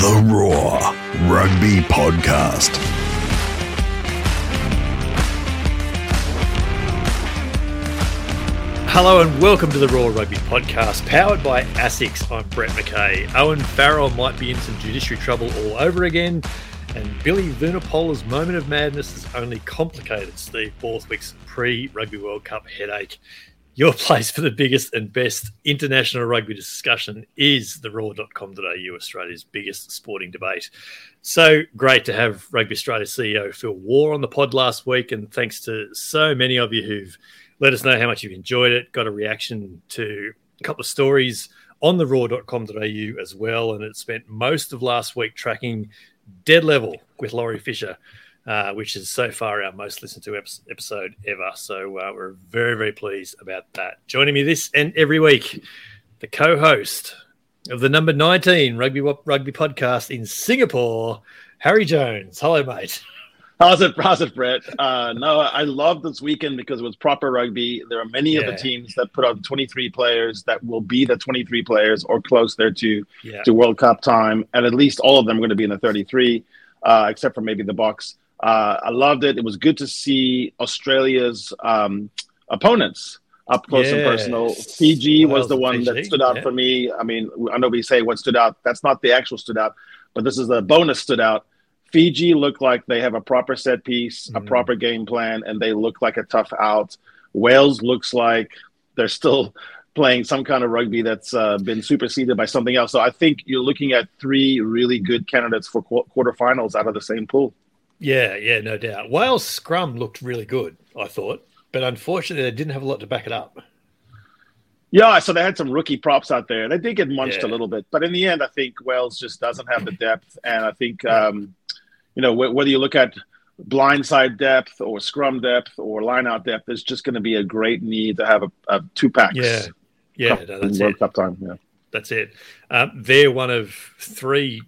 The Roar Rugby Podcast. Hello and welcome to the Roar Rugby Podcast, powered by ASICS. I'm Brett McKay. Owen Farrell might be in some judiciary trouble all over again, and Billy Vunipola's moment of madness has only complicated Steve Borthwick's pre-Rugby World Cup headache. Your place for the biggest and best international rugby discussion is the roar.com.au, Australia's biggest sporting debate. So great to have Rugby Australia CEO Phil Waugh on the pod last week, and thanks to so many of you who've let us know how much you've enjoyed it. Got a reaction to a couple of stories on the roar.com.au as well. And it spent most of last week tracking Dead Level with Laurie Fisher, uh, which is so far our most listened to episode ever. So uh, we're very, very pleased about that. Joining me this and every week, the co host of the number 19 rugby, rugby podcast in Singapore, Harry Jones. Hello, mate. How's it, how's it, Brett? Uh, no, I love this weekend because it was proper rugby. There are many yeah. of the teams that put out 23 players that will be the 23 players or close there to yeah. to World Cup time, and at least all of them are going to be in the 33, uh, except for maybe the Boks. Uh, I loved it. It was good to see Australia's um, opponents up close yes. and personal. Fiji well, was the one Fiji. that stood out yeah. for me. I mean, I know we say what stood out. That's not the actual stood out, but this is the bonus stood out Fiji look like they have a proper set piece, mm-hmm. a proper game plan, and they look like a tough out. Wales looks like they're still playing some kind of rugby that's uh, been superseded by something else. So I think you're looking at three really good candidates for qu- quarterfinals out of the same pool. Yeah, yeah, no doubt. Wales scrum looked really good, I thought, but unfortunately they didn't have a lot to back it up. Yeah, so they had some rookie props out there. They did get munched yeah. a little bit, but in the end, I think Wales just doesn't have the depth, and I think um, you know, whether you look at blindside depth or scrum depth or line out depth, there's just going to be a great need to have a, a two packs. Yeah, yeah, no, that's World it. Cup time. Yeah, that's it. Um, they're one of three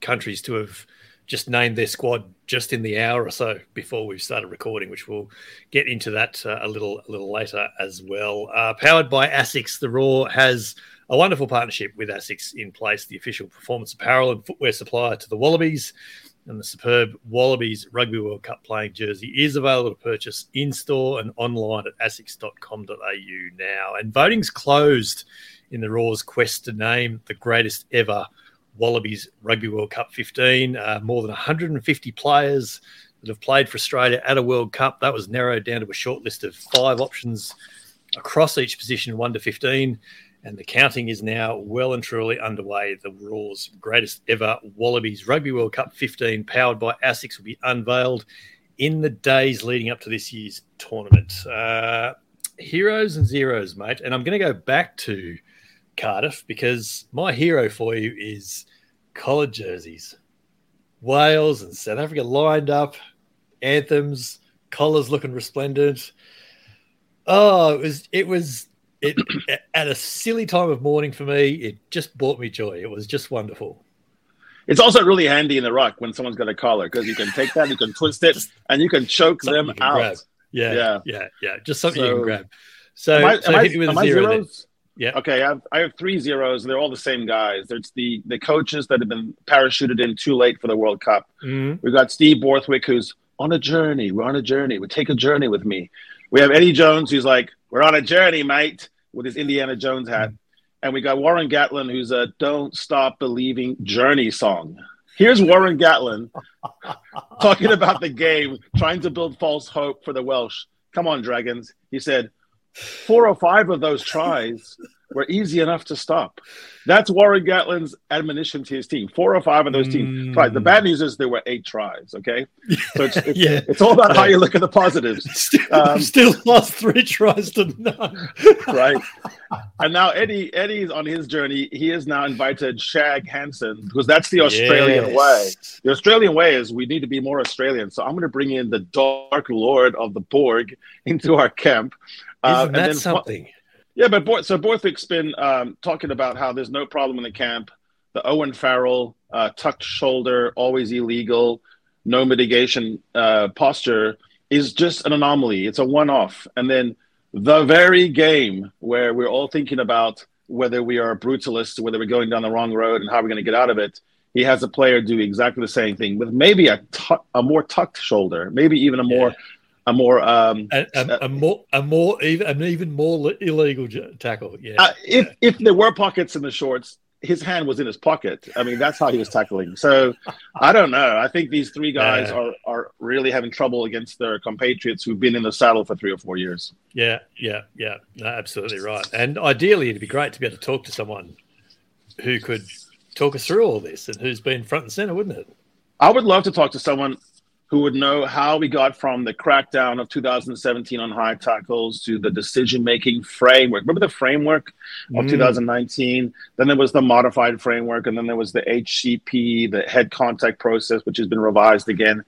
countries to have just named their squad just in the hour or so before we've started recording, which we'll get into that uh, a little a little later as well. Uh, powered by Asics, the Roar has a wonderful partnership with Asics in place, the official performance apparel and footwear supplier to the Wallabies and the superb Wallabies Rugby World Cup playing jersey is available to purchase in store and online at asics.com.au now. And voting's closed in the Roar's quest to name the greatest ever Wallabies Rugby World Cup 15. Uh, more than 150 players that have played for Australia at a World Cup. That was narrowed down to a short list of five options across each position, 1 to 15 and the counting is now well and truly underway. The Roar's greatest ever Wallabies Rugby World Cup 15, powered by ASICS, will be unveiled in the days leading up to this year's tournament. Uh, heroes and zeros, mate. And I'm going to go back to Cardiff because my hero for you is collared jerseys. Wales and South Africa lined up, anthems, collars looking resplendent. Oh, it was it was it at a silly time of morning for me, it just brought me joy. It was just wonderful. It's also really handy in the ruck when someone's got a collar because you can take that, you can twist it, and you can choke them out. Grab. Yeah, yeah, yeah, yeah. Just something so, you can grab. So, am I, so am hit I, me with a zero. Zeros? Yeah. Okay, I have, I have three zeros. They're all the same guys. There's the the coaches that have been parachuted in too late for the World Cup. Mm-hmm. We've got Steve Borthwick, who's on a journey. We're on a journey. We take a journey with me. We have Eddie Jones, who's like, "We're on a journey, mate," with his Indiana Jones hat, and we got Warren Gatland, who's a "Don't Stop Believing" Journey song. Here's Warren Gatland talking about the game, trying to build false hope for the Welsh. Come on, Dragons. He said, four or five of those tries were easy enough to stop. That's Warren Gatland's admonition to his team. Four or five of those teams tried. The bad news is there were eight tries. Okay, so it's, it's, yeah. it's all about how you look at the positives. Still, um, still lost three tries to none. right, and now Eddie Eddie's on his journey. He has now invited Shag Hansen because that's the Australian yes. way. The Australian way is we need to be more Australian. So I'm going to bring in the Dark Lord of the Borg into our camp. Uh, Isn't that then, something? Yeah, but so Borthwick's been um, talking about how there's no problem in the camp. The Owen Farrell uh, tucked shoulder, always illegal, no mitigation uh, posture is just an anomaly. It's a one-off. And then the very game where we're all thinking about whether we are brutalists, whether we're going down the wrong road, and how we're going to get out of it, he has a player do exactly the same thing with maybe a, a more tucked shoulder, maybe even a more. Yeah. A more, um, a, a, a, more, a more, even an even more illegal tackle. Yeah. Uh, if yeah. if there were pockets in the shorts, his hand was in his pocket. I mean, that's how he was tackling. So I don't know. I think these three guys are, are really having trouble against their compatriots who've been in the saddle for three or four years. Yeah, yeah, yeah. No, absolutely right. And ideally, it'd be great to be able to talk to someone who could talk us through all this and who's been front and center, wouldn't it? I would love to talk to someone who would know how we got from the crackdown of 2017 on high tackles to the decision making framework. Remember the framework of mm. 2019? Then there was the modified framework, and then there was the HCP, the head contact process, which has been revised again.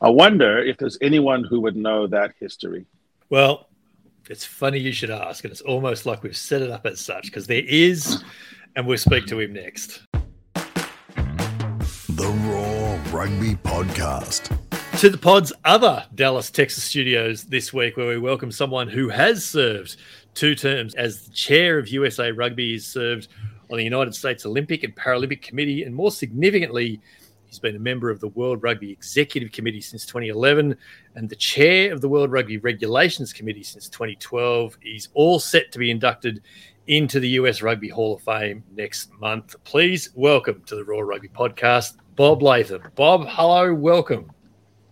I wonder if there's anyone who would know that history. Well, it's funny you should ask, and it's almost like we've set it up as such because there is, and we'll speak to him next. The Roar Rugby Podcast to the pod's other Dallas, Texas studios this week, where we welcome someone who has served two terms as the chair of USA Rugby. He's served on the United States Olympic and Paralympic Committee, and more significantly, he's been a member of the World Rugby Executive Committee since 2011 and the chair of the World Rugby Regulations Committee since 2012. He's all set to be inducted into the US Rugby Hall of Fame next month. Please welcome to the Roar Rugby Podcast, Bob Latham. Bob, hello, welcome.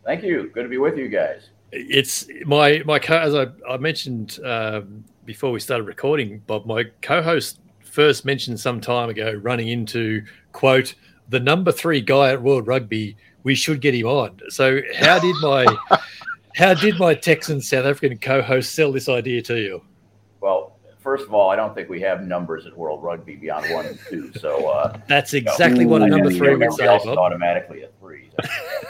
Thank you. Good to be with you guys. It's my my co as I, I mentioned um, before we started recording, Bob. My co-host first mentioned some time ago running into quote the number three guy at World Rugby. We should get him on. So how did my how did my Texan South African co-host sell this idea to you? Well, first of all, I don't think we have numbers at World Rugby beyond one and two. So uh, that's exactly you know, what a number three would say. Automatically a three.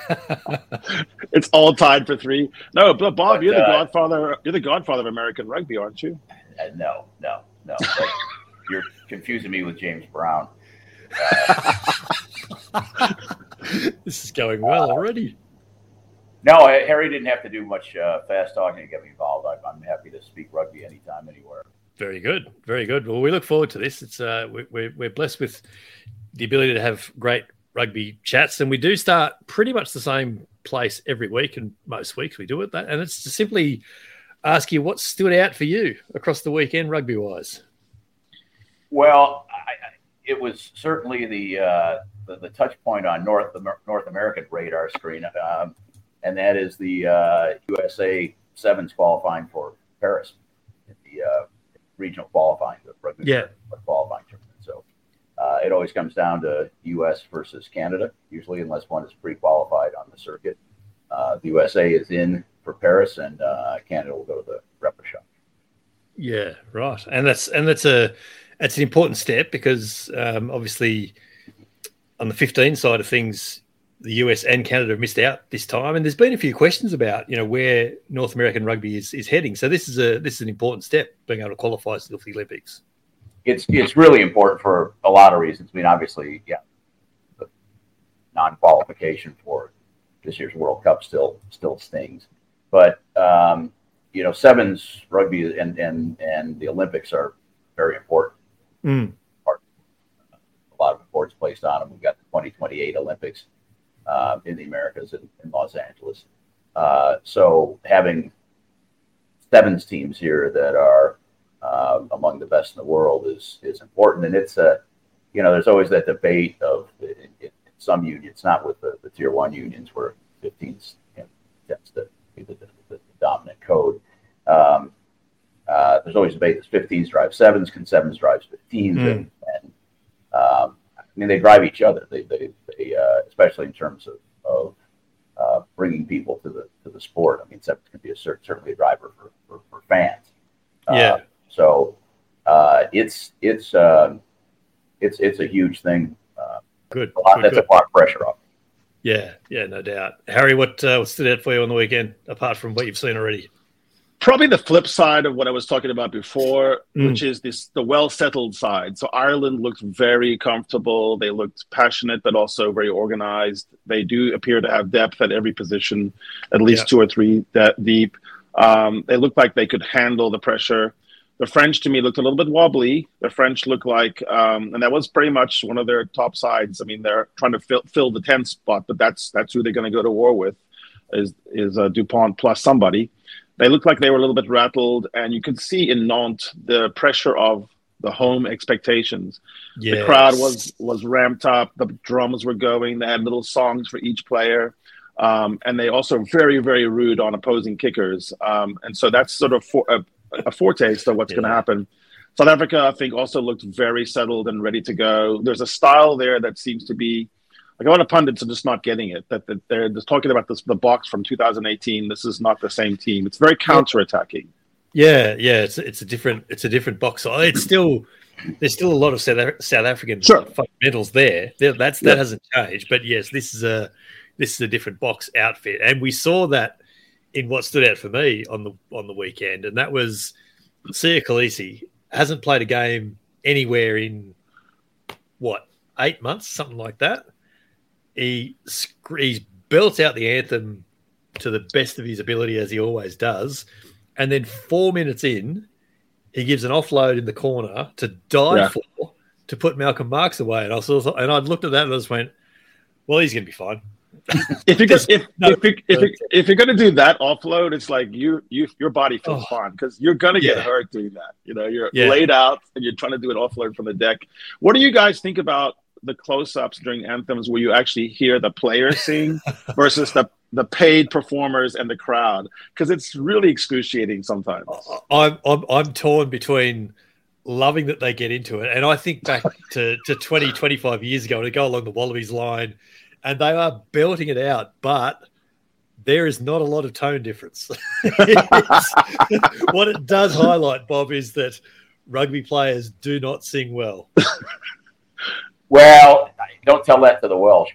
it's all tied for three. No, but Bob, but, you're the uh, godfather. You're the godfather of American rugby, aren't you? Uh, no, no, no. you're confusing me with James Brown. this is going well already. No, Harry didn't have to do much uh, fast talking to get me involved. I'm, I'm happy to speak rugby anytime, anywhere. Very good, very good. Well, we look forward to this. It's uh, we're we're blessed with the ability to have great rugby chats, and we do start pretty much the same place every week, and most weeks we do it. That, and it's to simply ask you what stood out for you across the weekend, rugby wise. Well, I, it was certainly the, uh, the, the touch point on North North American radar screen, um, and that is the uh, USA sevens qualifying for Paris. Regional qualifying, the rugby yeah. qualifying tournament. So uh, it always comes down to U.S. versus Canada, usually, unless one is pre-qualified on the circuit. Uh, the USA is in for Paris, and uh, Canada will go to the repechage. Yeah, right, and that's and that's a that's an important step because um, obviously on the 15 side of things, the US and Canada have missed out this time, and there's been a few questions about you know where North American rugby is, is heading. So this is a this is an important step being able to qualify still for the Olympics. It's it's really important for a lot of reasons. I mean, obviously, yeah, the non-qualification for this year's World Cup still still stings, but um, you know, sevens rugby and and and the Olympics are very important. Mm. A lot of importance placed on them. We've got the 2028 Olympics uh, in the Americas in, in Los Angeles. Uh, so having sevens teams here that are uh, among the best in the world is is important, and it's a you know there's always that debate of in, in some unions, not with the, the tier one unions where 15s you know, tends to be the, the, the dominant code. Um, uh, there's always debate that 15s drive sevens, can sevens drive 15s, mm. and, and um, I mean they drive each other. They they they, uh, especially in terms of, of uh, bringing people to the to the sport. I mean, Sevens can be a certainly a driver for, for, for fans. Uh, yeah. So uh, it's it's um, it's it's a huge thing. Uh, good. A lot, good, that's good. a lot of pressure off. Yeah, yeah, no doubt. Harry, what uh, what stood out for you on the weekend apart from what you've seen already? Probably the flip side of what I was talking about before, mm. which is this the well settled side. So Ireland looked very comfortable. They looked passionate, but also very organized. They do appear to have depth at every position, at least yeah. two or three that deep. Um, they looked like they could handle the pressure. The French to me looked a little bit wobbly. The French look like, um, and that was pretty much one of their top sides. I mean, they're trying to fill, fill the 10th spot, but that's that's who they're going to go to war with, is is uh, Dupont plus somebody. They looked like they were a little bit rattled, and you could see in Nantes the pressure of the home expectations. Yes. The crowd was was ramped up. The drums were going. They had little songs for each player. Um, and they also very very rude on opposing kickers um, and so that's sort of for, a, a, foretaste of what's yeah. going to happen south africa i think also looked very settled and ready to go there's a style there that seems to be like a lot of pundits are just not getting it that, that they're just talking about this the Boks from 2018 this is not the same team it's very counter-attacking yeah yeah it's, it's a different it's a different Boks it's still there's still a lot of South, South African sure. fundamentals there. That's that yeah. hasn't changed. But yes, this is a this is a different Boks outfit, and we saw that in what stood out for me on the on the weekend, and that was Siya Kolisi hasn't played a game anywhere in what eight months, something like that. He he's built out the anthem to the best of his ability as he always does, and then four minutes in, he gives an offload in the corner to die yeah. for to put Malcolm Marx away, and I saw and I looked at that and I just went, "Well, he's going to be fine." if you if, no, if, you, if, you, if you're gonna do that offload, it's like you you your body feels oh, fine because you're gonna get yeah. hurt doing that. You know, you're yeah. laid out and you're trying to do an offload from the deck. What do you guys think about the close-ups during anthems where you actually hear the players sing versus the the paid performers and the crowd? Because it's really excruciating sometimes. I'm I'm I'm torn between loving that they get into it. And I think back to, to 20, 25 years ago to go along the Wallabies line and they are belting it out, but there is not a lot of tone difference. what it does highlight, Bob, is that rugby players do not sing well. Well, don't tell that to the Welsh.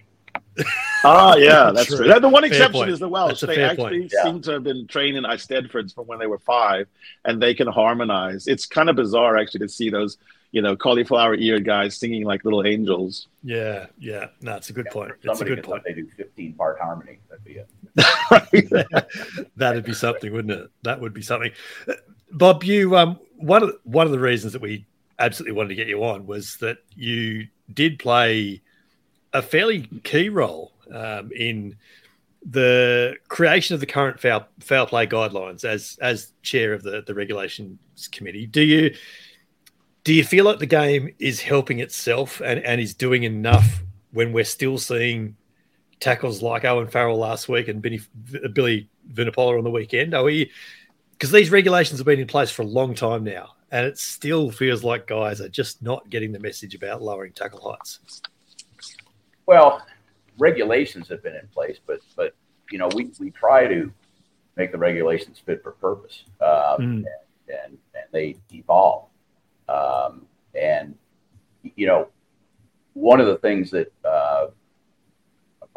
Ah, yeah, that's true. true. The one exception is the Welsh. They actually point. seem to have been trained in Eisteddfods from when they were five, and they can harmonize. It's kind of bizarre actually to see those you know, cauliflower ear guys singing like little angels. Yeah, yeah. No, it's a good yeah, point. It's a good point. They do 15 part harmony. That'd be it. That'd be something, wouldn't it? That would be something. Bob, you um one of one of the reasons that we absolutely wanted to get you on was that you did play a fairly key role um, in the creation of the current foul foul play guidelines as as chair of the the regulations committee. Do you do you feel like the game is helping itself and, and is doing enough when we're still seeing tackles like Owen Farrell last week and Billy, Billy Vunipola on the weekend? Are we because these regulations have been in place for a long time now, and it still feels like guys are just not getting the message about lowering tackle heights. Well, regulations have been in place, but but you know we, we try to make the regulations fit for purpose, um, mm. and, and, and they evolve. Um, and, you know, one of the things that uh,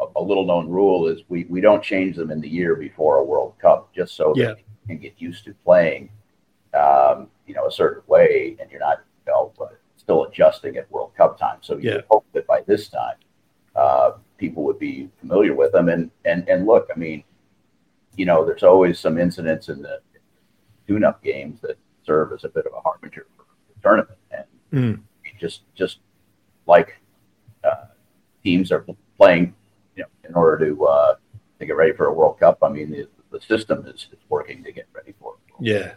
a, a, little known rule is we, we don't change them in the year before a World Cup just so yeah. that you can get used to playing, um, you know, a certain way and you're not, you know, still adjusting at World Cup time. So you yeah. hope that by this time, uh, people would be familiar with them. And, and, and look, I mean, you know, there's always some incidents in the tune-up games that serve as a bit of a harbinger for the tournament. And mm. just just like uh, teams are playing, you know, in order to uh, to get ready for a World Cup. I mean, the, the system is, is working to get ready for it. Yeah.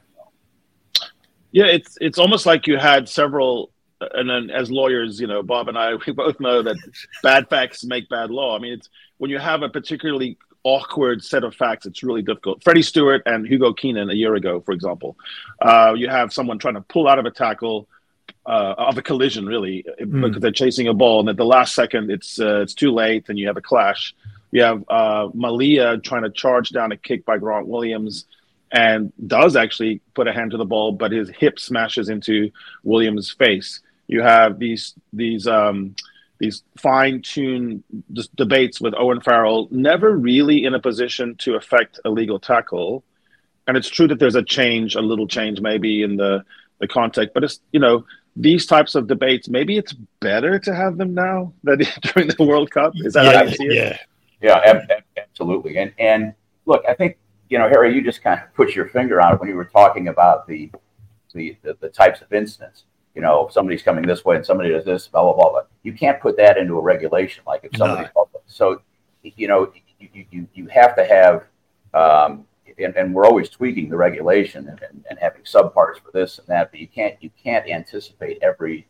Yeah, it's it's almost like you had several and then as lawyers, you know, Bob and I, we both know that bad facts make bad law. I mean, it's when you have a particularly awkward set of facts, it's really difficult. Freddie Stewart and Hugo Keenan a year ago, for example, uh, you have someone trying to pull out of a tackle uh, of a collision, really, mm. because they're chasing a ball, and at the last second, it's uh, it's too late, and you have a clash. You have uh, Malia trying to charge down a kick by Grant Williams, and does actually put a hand to the ball, but his hip smashes into Williams' face. You have these these um, these fine-tuned debates with Owen Farrell, never really in a position to affect a legal tackle. And it's true that there's a change, a little change maybe in the the context, but it's you know these types of debates. Maybe it's better to have them now than during the World Cup. Is that yeah, how you see it? Yeah, yeah, absolutely. And and look, I think you know, Harry, you just kind of put your finger on it when you were talking about the the, the, the types of incidents. You know, if somebody's coming this way and somebody does this, blah blah blah. blah. You can't put that into a regulation. Like if somebody, no. so you know, you, you you have to have, um, and, and we're always tweaking the regulation and, and, and having subparts for this and that. But you can't you can't anticipate every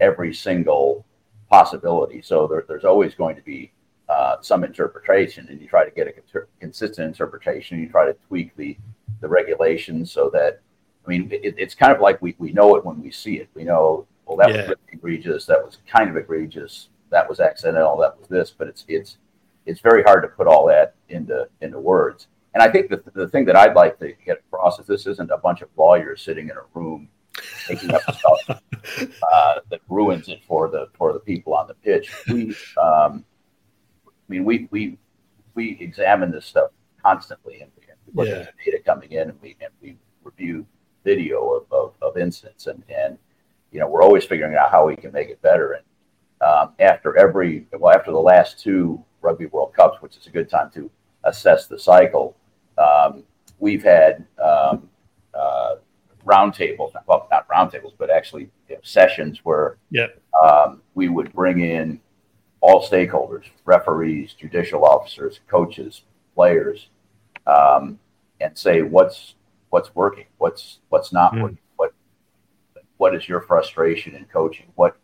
every single possibility. So there, there's always going to be uh, some interpretation, and you try to get a consistent interpretation. You try to tweak the the regulations so that I mean, it, it's kind of like we, we know it when we see it. We know, well, that yeah. was really egregious. That was kind of egregious. That was accidental. That was this. But it's it's it's very hard to put all that into into words. And I think the the thing that I'd like to get across is this isn't a bunch of lawyers sitting in a room taking up stuff uh, that ruins it for the for the people on the pitch. We, um, mean, we we we examine this stuff constantly, and we, look yeah. at the data coming in, and we and we review video of, of, of, incidents, and and you know we're always figuring out how we can make it better. And um, after every well, after the last two Rugby World Cups, which is a good time to assess the cycle, um, we've had um, uh, roundtables, well, not roundtables, but actually you know, sessions where yep. um, we would bring in all stakeholders, referees, judicial officers, coaches, players, um, and say what's what's working, what's what's not mm. working, what what is your frustration in coaching, what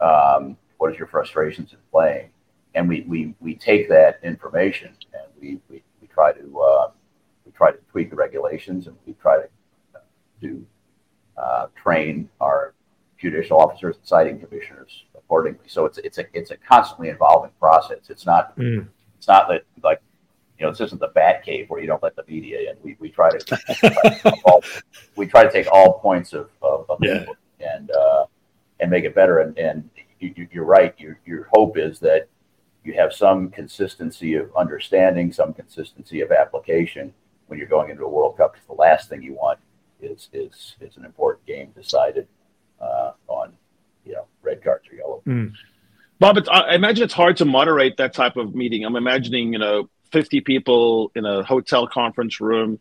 um, what is your frustrations in playing, and we we, we take that information and we, we, we try to uh, we try to tweak the regulations and we try to to uh, train our judicial officers and citing commissioners accordingly. So it's it's a it's a constantly evolving process. It's not mm. it's not that like you know, this isn't the bat cave where you don't let the media in. We, we try to all, we try to take all points of, of, of yeah. and uh, and make it better. And and you, are right. Your your hope is that you have some consistency of understanding, some consistency of application when you're going into a World Cup. Because the last thing you want is is is an important game decided uh, on you know red cards or yellow. Mm. Bob, I imagine it's hard to moderate that type of meeting. I'm imagining, you know, 50 people in a hotel conference room,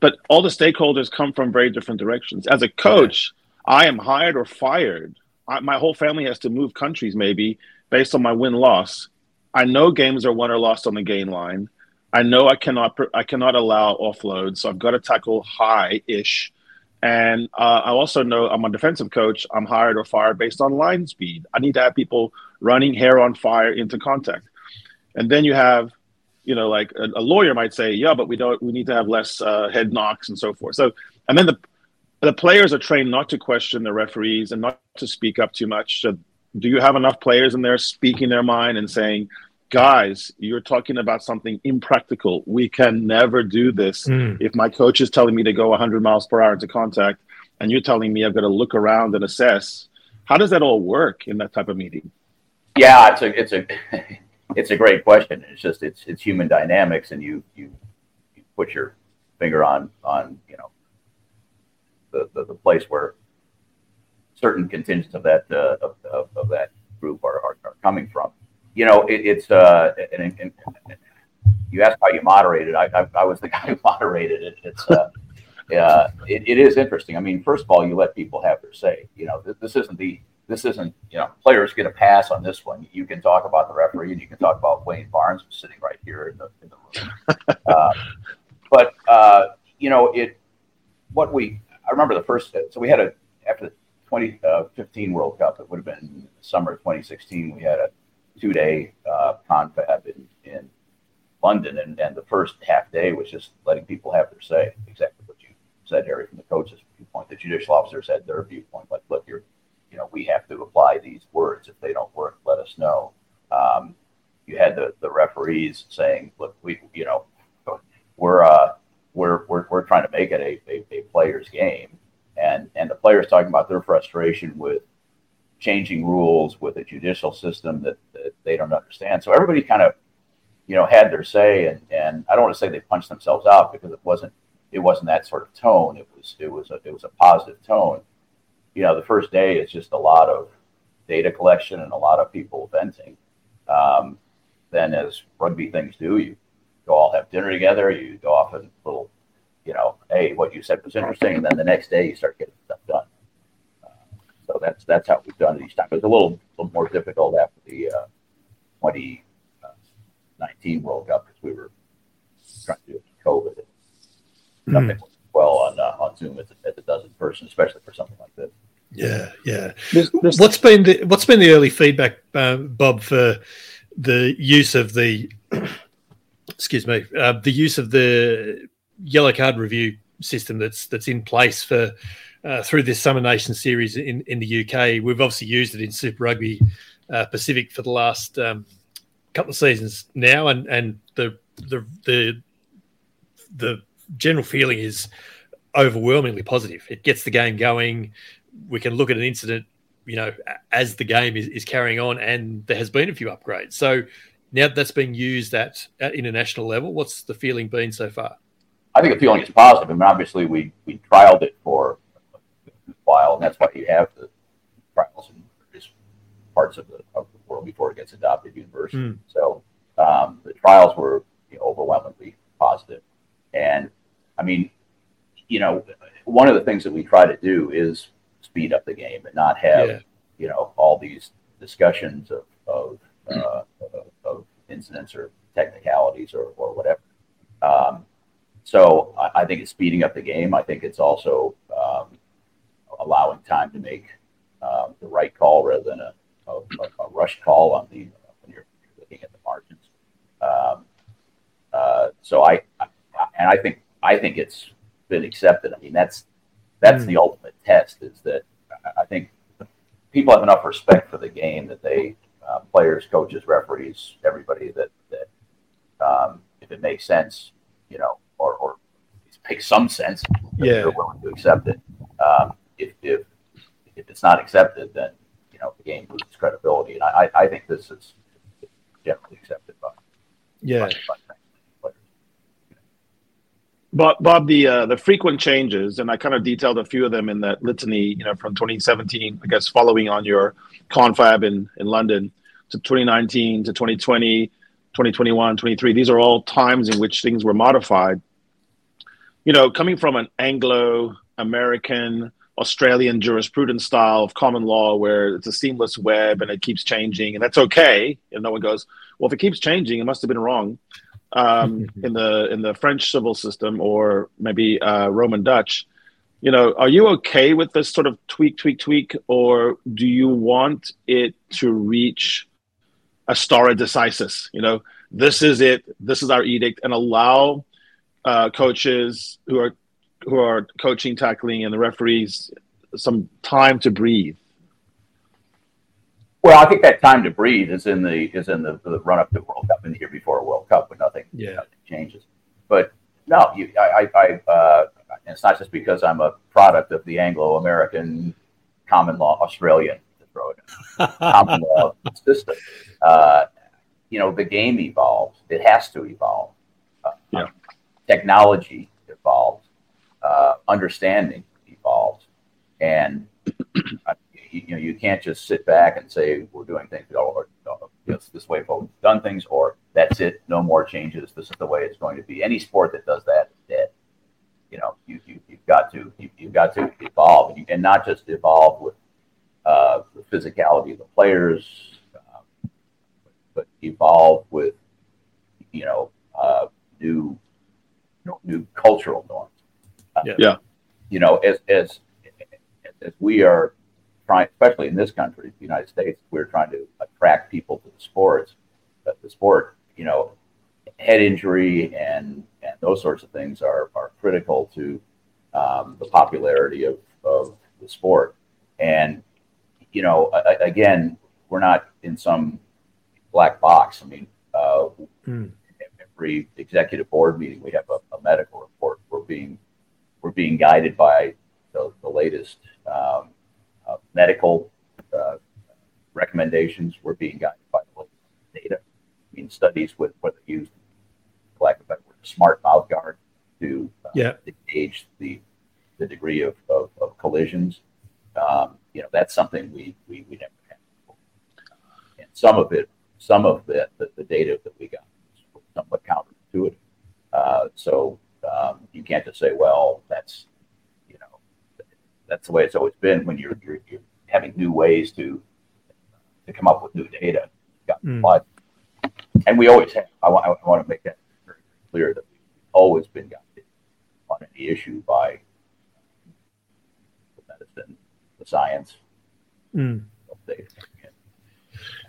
but all the stakeholders come from very different directions. As a coach, I am hired or fired. I, my whole family has to move countries, maybe based on my win loss. I know games are won or lost on the gain line. I know I cannot I cannot allow offload, so I've got to tackle high ish. And uh, I also know I'm a defensive coach. I'm hired or fired based on line speed. I need to have people running hair on fire into contact. And then you have you know, like a, a, lawyer might say, yeah, but we don't, we need to have less uh, head knocks and so forth. So, and then the the players are trained not to question the referees and not to speak up too much. So, do you have enough players in there speaking their mind and saying, guys, you're talking about something impractical. We can never do this. Mm. If my coach is telling me to go 100 miles per hour into contact, and you're telling me I've got to look around and assess, how does that all work in that type of meeting? Yeah, it's a it's a it's a great question. It's just it's it's human dynamics, and you you, you put your finger on on you know the, the, the place where certain contingents of that uh, of, of, of, that group are, are, are, coming from. You know, it, it's uh, and, and, you asked how you moderate it. I, I, I, was the guy who moderated it. It's uh, uh, it, it is interesting. I mean, first of all, you let people have their say. You know, this, this isn't the this isn't, you know, players get a pass on this one. You can talk about the referee and you can talk about Wayne Barnes sitting right here in the, in the room. uh, but, uh, you know, it, what we, I remember the first, so we had a, after the 2015 uh, World Cup, it would have been summer of 2016, we had a two day uh, confab in, in London. And, and the first half day was just letting people have their say, exactly what you said, Harry, from the coach's viewpoint. The judicial officers had their viewpoint, like, look, you're, you know, we have to apply these words. If they don't work, let us know. Um, you had the, the referees saying, look, we, you know, we're, uh, we're, we're, we're trying to make it a, a, a player's game. And, and the players talking about their frustration with changing rules with a judicial system that, that they don't understand. So everybody kind of, you know, had their say and, and I don't want to say they punched themselves out because it wasn't, it wasn't that sort of tone. It was, it was a, it was a positive tone you know, the first day is just a lot of data collection and a lot of people venting. Um, then, as rugby things do, you go all have dinner together. You go off in little, you know, hey, what you said was interesting, and then the next day you start getting stuff done. Uh, so that's that's how we've done it each time. It was a little, little more difficult after the uh, 2019 World Cup because we were trying to do it COVID. Nothing mm. well on uh, on Zoom as, as it does in person, especially for something like this. Yeah, yeah. There's, there's... What's been the what's been the early feedback, uh, Bob, for the use of the excuse me, uh, the use of the yellow card review system that's that's in place for uh, through this Summer Nation series in in the UK. We've obviously used it in Super Rugby uh, Pacific for the last um, couple of seasons now, and and the the the the general feeling is overwhelmingly positive. It gets the game going. We can look at an incident, you know, as the game is, is carrying on, and there has been a few upgrades. So now that's being used at, at international level, what's the feeling been so far? I think the feeling is positive. I mean, obviously, we we trialed it for while, and that's why you have the trials in various parts of the, of the world before it gets adopted universally. Mm. So um, the trials were you know, overwhelmingly positive. And I mean, you know, one of the things that we try to do is speed up the game and not have, yeah. you know, all these discussions of, of, uh, of incidents or technicalities or, or whatever. Um, so I, I, think it's speeding up the game. I think it's also um, allowing time to make um, the right call rather than a, a, a rush call on the when you're looking at the margins. Um, uh, so I, I, and I think I think it's been accepted. I mean that's that's mm. the ultimate test. Is that I think people have enough respect for the game that they uh, players, coaches, referees, everybody that that um, if it makes sense, you know, or or makes some sense, yeah, they're willing to accept it. Um, it's not accepted, then you know the game loses credibility, and I I think this is generally accepted by yeah. By, by Bob, Bob, the uh, the frequent changes, and I kind of detailed a few of them in that litany, you know, from 2017, I guess, following on your confab in in London to 2019 to 2020, 2021, 23. These are all times in which things were modified. You know, coming from an Anglo American Australian jurisprudence style of common law where it's a seamless web and it keeps changing, and that's okay. And no one goes, well, if it keeps changing, it must have been wrong um, in the in the French civil system or maybe uh, Roman Dutch. You know, are you okay with this sort of tweak, tweak, tweak, or do you want it to reach a stare decisis? You know, this is it. This is our edict, and allow uh, coaches who are who are coaching, tackling, and the referees some time to breathe. Well, I think that time to breathe is in the is in the, the run up to World Cup in the year before World Cup when nothing, yeah. nothing changes. But no, you, I, I, I uh, it's not just because I'm a product of the Anglo American common law Australian to throw it in, common law system. Uh, you know, the game evolves. It has to evolve. Uh, yeah. Technology evolves. Uh, understanding evolves, and you know you can't just sit back and say we're doing things or it's this way we've done things or that's it no more changes this is the way it's going to be. Any sport that does that dead you know you, you you've got to you, have got to evolve. And, not just evolve with uh, the physicality of the players uh, but evolve with you know uh, new new cultural norms uh, yeah you know as as as we are trying, especially in this country, the United States, we're trying to attract people to the sports. But the sport, you know, head injury and and those sorts of things are are critical to um, the popularity of of the sport. And you know, again, we're not in some black box. I mean, uh, mm. every executive board meeting, we have a, a, medical report. We're being we're being guided by the, the latest um, uh, medical uh, recommendations were being guided by the latest data. I mean, studies with what they used, lack of better word, smart mouth guard to, uh, yeah. gauge the the degree of, of, of collisions. Um, you know, that's something we, we, we never had. Before. And some of it, some of the, the, the data that we got was somewhat counterintuitive. Uh, so Um, you can't just say, well, that's you know, that's the way it's always been. When you're, you're, you're having new ways to to come up with new data, mm. and we always have. I want I want to make that very clear that we've always been guided on any issue by the medicine, the science. Mm.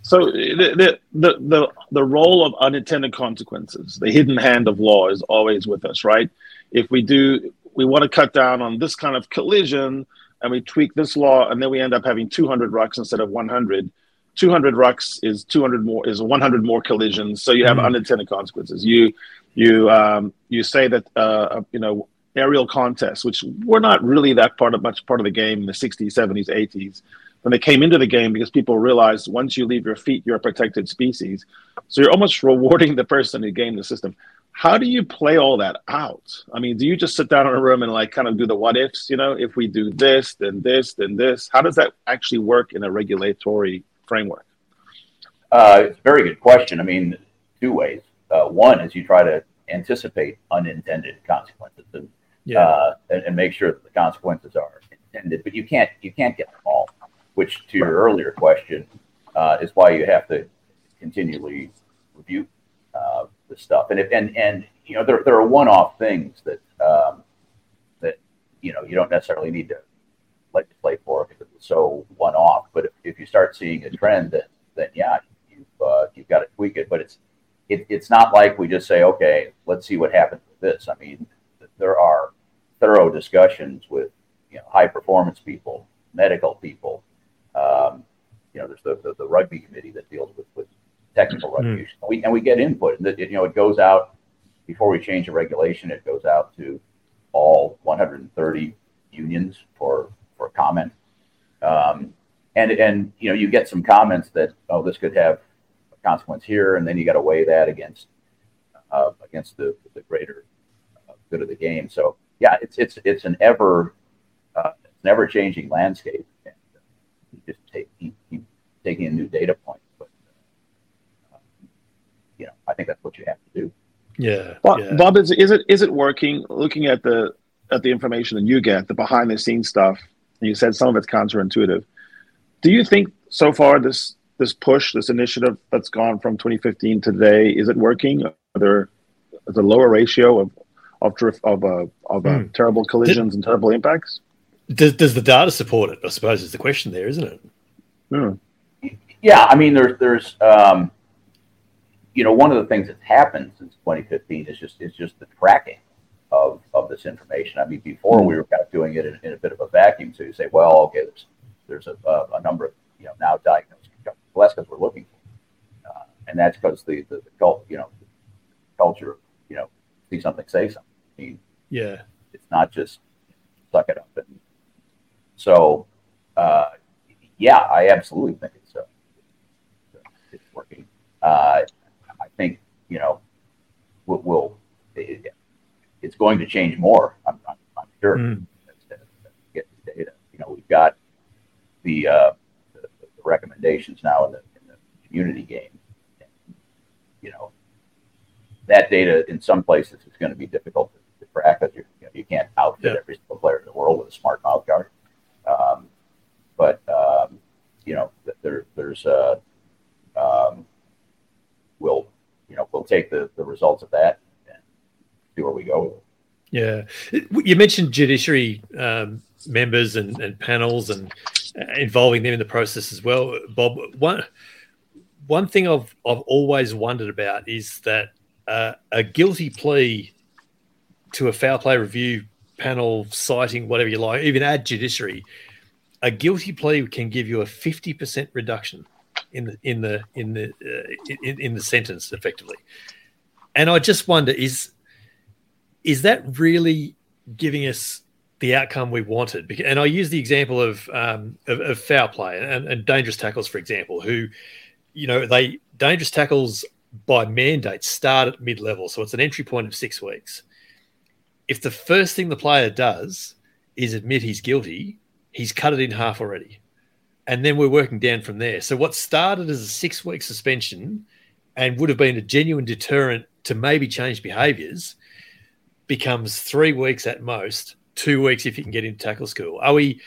So the, the the the role of unintended consequences, the hidden hand of law, is always with us, right? If we do, we want to cut down on this kind of collision, and we tweak this law, and then we end up having 200 rucks instead of 100. 200 rucks is 200 more is 100 more collisions, so you have mm-hmm. unintended consequences. You you um, you say that uh, you know aerial contests, which were not really that part of much part of the game in the 60s, 70s, 80s when they came into the game because people realized once you leave your feet, you're a protected species. So you're almost rewarding the person who gamed the system. How do you play all that out? I mean, do you just sit down in a room and like kind of do the what ifs? You know, if we do this, then this, then this. How does that actually work in a regulatory framework? Uh, very good question. I mean, two ways. Uh, one is you try to anticipate unintended consequences and, yeah. uh, and, and, make sure that the consequences are intended, but you can't you can't get them all which to your earlier question uh, is why you have to continually review uh, the stuff. And if, and and you know there there are one-off things that um, that you know you don't necessarily need to legislate for because it's so one-off. But if, if you start seeing a trend, then then yeah, you've uh, you've got to tweak it. But it's it, it's not like we just say, okay, let's see what happens with this. I mean, there are thorough discussions with you know high performance people, medical people, um, you know, there's the, the, the, rugby committee that deals with, with technical rugby mm. and we and we get input. And you know, it goes out before we change the regulation. It goes out to all 130 unions for for comment. Um, and and you know, you get some comments that oh, this could have a consequence here, and then you got to weigh that against uh, against the the greater uh, good of the game. So yeah, it's it's it's an ever uh, it's an ever changing landscape just take keep, keep taking in new data points. But uh, you know, I think that's what you have to do. Yeah, Bob, yeah. Bob is, is it is it working? Looking at the at the information that you get, the behind the scenes stuff, and you said some of it's counterintuitive. Do you think so far this this push, this initiative that's gone from 2015 to today, is it working? Are there is a lower ratio of of drift of uh, of mm. terrible collisions Did, and terrible impacts? Does, does the data support it? I suppose is the question there, isn't it? Hmm. Yeah, I mean, there's there's um, you know one of the things that's happened since 2015 is just is just the tracking of of this information. I mean, before we were kind of doing it in, in a bit of a vacuum. So you say, well, okay, there's there's a, a, a number of you know now diagnosed less because we're looking for, uh, and that's because the, the the cult you know culture you know see something say something. I mean, yeah, it's not just suck it up and so, uh, yeah, I absolutely think it's, uh, it's working. Uh, I think, you know, we'll, we'll it, it's going to change more. I'm, I'm, I'm sure. Mm. Get the data. You know, we've got the, uh, the, the recommendations now in the, in the community game. And, you know, that data in some places is going to be difficult to, to track because you, know, you can't outfit yeah. every single player in the world with a smart mouth guard. Um, but um, you know, there, there's uh, um, we'll you know we'll take the, the results of that and see where we go. Yeah, you mentioned judiciary um, members and, and panels and uh, involving them in the process as well, Bob. One one thing I've I've always wondered about is that uh, a guilty plea to a foul play review panel citing whatever you like, even add judiciary, a guilty plea can give you a fifty percent reduction in the in the in the uh, in, in the sentence effectively. And I just wonder is is that really giving us the outcome we wanted? And I use the example of um, of, of foul play and, and dangerous tackles, for example, who you know they dangerous tackles by mandate start at mid level, so it's an entry point of six weeks if the first thing the player does is admit he's guilty, he's cut it in half already. And then we're working down from there. So what started as a six week suspension and would have been a genuine deterrent to maybe change behaviors becomes three weeks at most, two weeks if you can get into tackle school. Are we?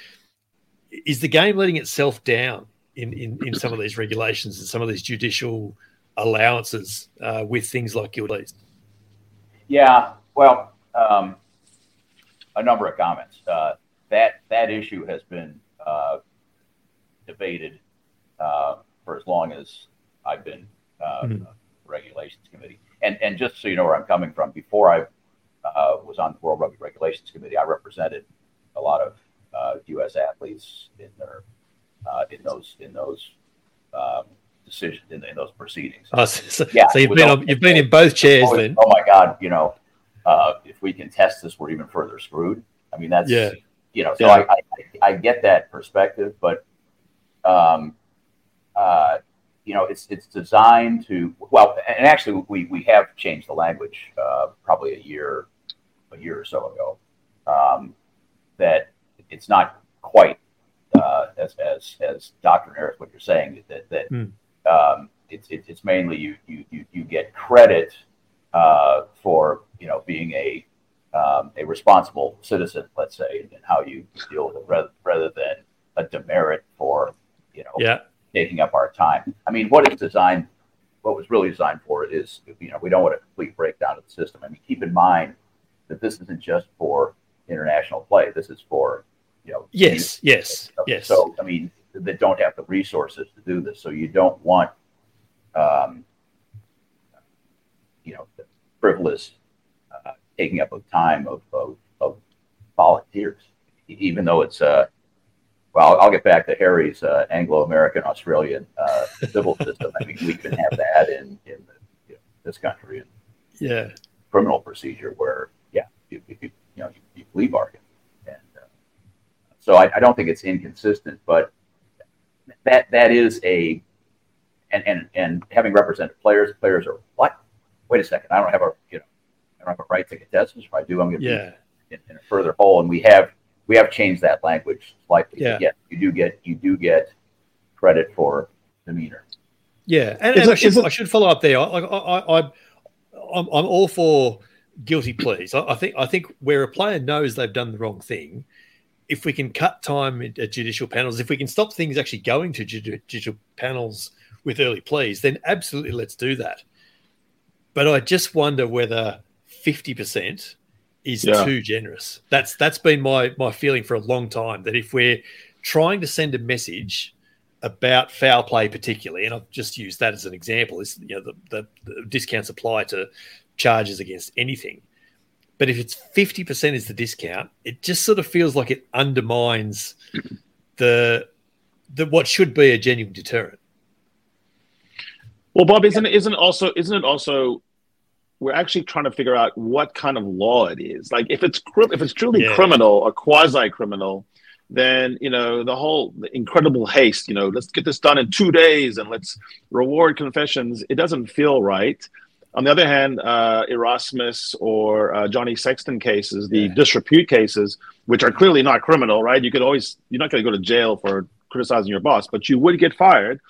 Is the game letting itself down in in, in some of these regulations and some of these judicial allowances uh, with things like leads? Yeah, well, um, a number of comments. Uh, that that issue has been uh, debated uh, for as long as I've been mm-hmm. regulations committee. And and just so you know where I'm coming from, before I uh, was on the World Rugby Regulations Committee, I represented a lot of U.S. athletes in their in those in those um, decisions in, in, those proceedings. Oh, so, yeah, so you've been on, you've been in both chairs always, then. Oh my God, you know, uh, if we can test this, we're even further screwed. I mean, that's yeah. you know, so yeah. I, I, I get that perspective, but um, uh, you know, it's it's designed to well, and actually we we have changed the language uh, probably a year a year or so ago um, that it's not quite uh, as as as Dr. Harris what you're saying that that mm. um, it's it's mainly you you you, you get credit uh, for you know being a um, a responsible citizen, let's say, and how you deal with it, rather, rather than a demerit for you know yeah. taking up our time. I mean, what it's designed, what was really designed for is you know we don't want a complete breakdown of the system. I mean, keep in mind that this isn't just for international play. This is for you know yes, yes, yes. So I mean, that don't have the resources to do this. So you don't want um, frivolous uh, taking up of time of, of, of, volunteers, even though it's uh, well, I'll get back to Harry's uh, Anglo-American Australian uh, civil system. I mean, we can have that in in the, you know, this country and yeah, criminal procedure where yeah, you, you, you know you, you plea bargain, and uh, so I, I don't think it's inconsistent, but that that is a and and and having represented players, players are wait a second, I don't have a you know, I don't have a right to contest this. If I do, I'm going to yeah. be in, in, a further hole. And we have we have changed that language slightly. Yeah. Yes, you do get you do get credit for demeanor. Yeah, and, and it, I, should, it, I, should, follow up there. I, I, I, I'm I'm all for guilty pleas. I, I think I think where a player knows they've done the wrong thing, if we can cut time at judicial panels, if we can stop things actually going to judicial panels with early pleas, then absolutely let's do that. But I just wonder whether 50% is yeah. too generous. That's that's been my my feeling for a long time that if we're trying to send a message about foul play particularly, and I've just used that as an example, is you know the, the, the discounts apply to charges against anything. But if it's 50% is the discount, it just sort of feels like it undermines the the what should be a genuine deterrent. Well, Bob, isn't it, isn't it also isn't it also we're actually trying to figure out what kind of law it is. Like if it's if it's truly yeah. criminal or quasi criminal, then you know the whole incredible haste. You know, let's get this done in two days and let's reward confessions. It doesn't feel right. On the other hand, uh, Erasmus or uh, Johnny Sexton cases, the yeah. disrepute cases, which are clearly not criminal, right? You could always you're not going to go to jail for criticizing your boss, but you would get fired.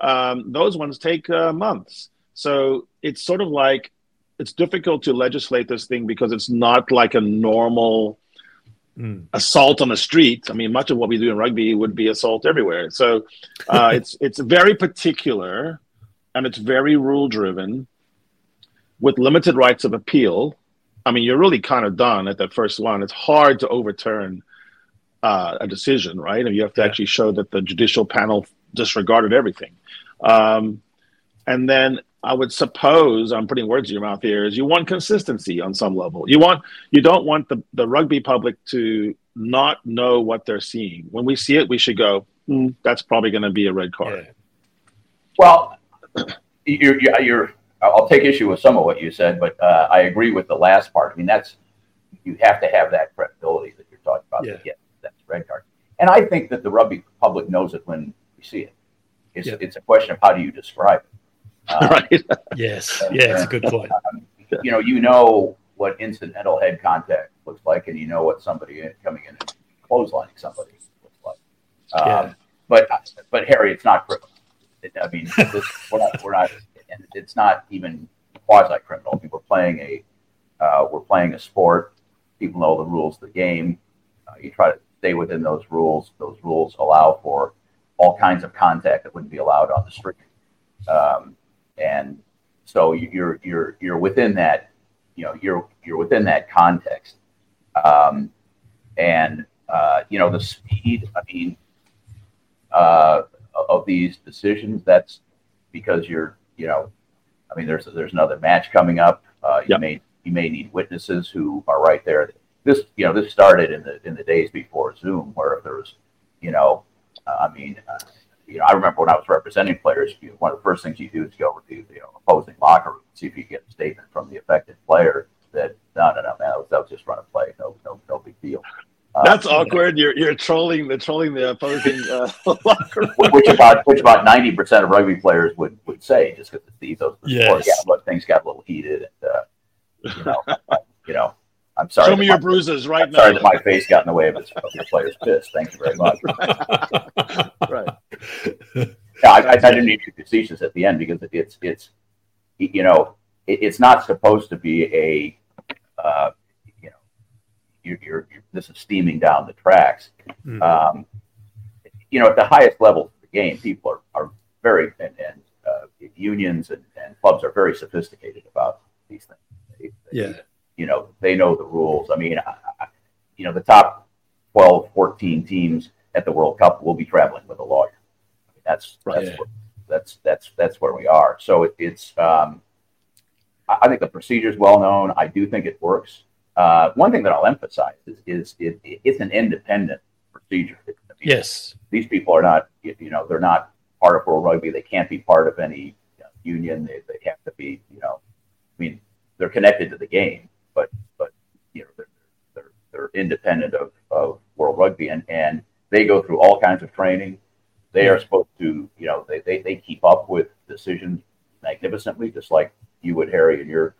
Um, those ones take uh, months. So it's sort of like it's difficult to legislate this thing because it's not like a normal mm. assault on the street. I mean, much of what we do in rugby would be assault everywhere. So uh, it's it's very particular and it's very rule driven with limited rights of appeal. I mean, you're really kind of done at that first one. It's hard to overturn uh, a decision, right? And you have to yeah. actually show that the judicial panel disregarded everything. Um, and then I would suppose I'm putting words in your mouth here is you want consistency on some level. You want you don't want the, the rugby public to not know what they're seeing. When we see it, we should go, mm, that's probably going to be a red card. Yeah. Well, you're, you're, I'll take issue with some of what you said, but uh, I agree with the last part. I mean, that's you have to have that credibility that you're talking about yeah. to get that red card. And I think that the rugby public knows it when we see it. It's, yeah. it's a question of how do you describe it. Um, right. yes. Yeah, it's a good point. Um, you know, you know what incidental head contact looks like, and you know what somebody coming in and clotheslining somebody looks like. Um, yeah. But but Harry, it's not criminal. It, I mean, this, we're not we're not, and it's not even quasi criminal. I mean, we're playing a uh, we're playing a sport. People know the rules of the game. Uh, you try to stay within those rules. Those rules allow for all kinds of contact that wouldn't be allowed on the street. Um, and so you're you're you're within that, you know, you're you're within that context. Um, and uh, you know the speed. I mean, uh, of these decisions. That's because you're, you know, I mean, there's there's another match coming up. Uh, you yep. may you may need witnesses who are right there. This, you know, this started in the in the days before Zoom, where there was, you know, uh, I mean, uh, you know, I remember when I was representing players, you know, one of the first things you do is go over to the you know, opposing locker room, and see if you get a statement from the affected player that no, no, no, man, that was, that was just run a play, no, no, no big deal. Uh, That's awkward. You're you're trolling the trolling the opposing uh, locker room. Which about which about ninety percent of rugby players would, would say just because it's the ethos of the yes. sport. Yeah, but things got a little heated, and uh, you know, you know, I'm sorry. Show me your bruises right I'm now. Sorry that my face got in the way of, of your player's piss. Thank you very much. right. Yeah, I, I, I didn't need to be facetious at the end because it's it's you know it, it's not supposed to be a uh, you're, you're, you're, this is steaming down the tracks. Mm-hmm. Um, you know, at the highest level of the game, people are, are very and, and uh, unions and, and, clubs are very sophisticated about these things. They, yeah, you know, they know the rules. I mean, I, I, you know, the top 12, 14 teams at the World Cup will be traveling with a lawyer. That's right. that's, yeah. where, that's that's that's where we are. So it, it's. Um, I think the procedure is well known. I do think it works. Uh, one thing that I'll emphasize is, is it, it's an independent procedure. Yes. These people are not, you know, they're not part of World Rugby. They can't be part of any you know, union. They, they have to be, you know, I mean, they're connected to the game, but, but you know, they're, they're, they're independent of, of World Rugby and, and they go through all kinds of training. They are supposed to, you know, they, they, they keep up with decisions magnificently, just like you would, Harry, in your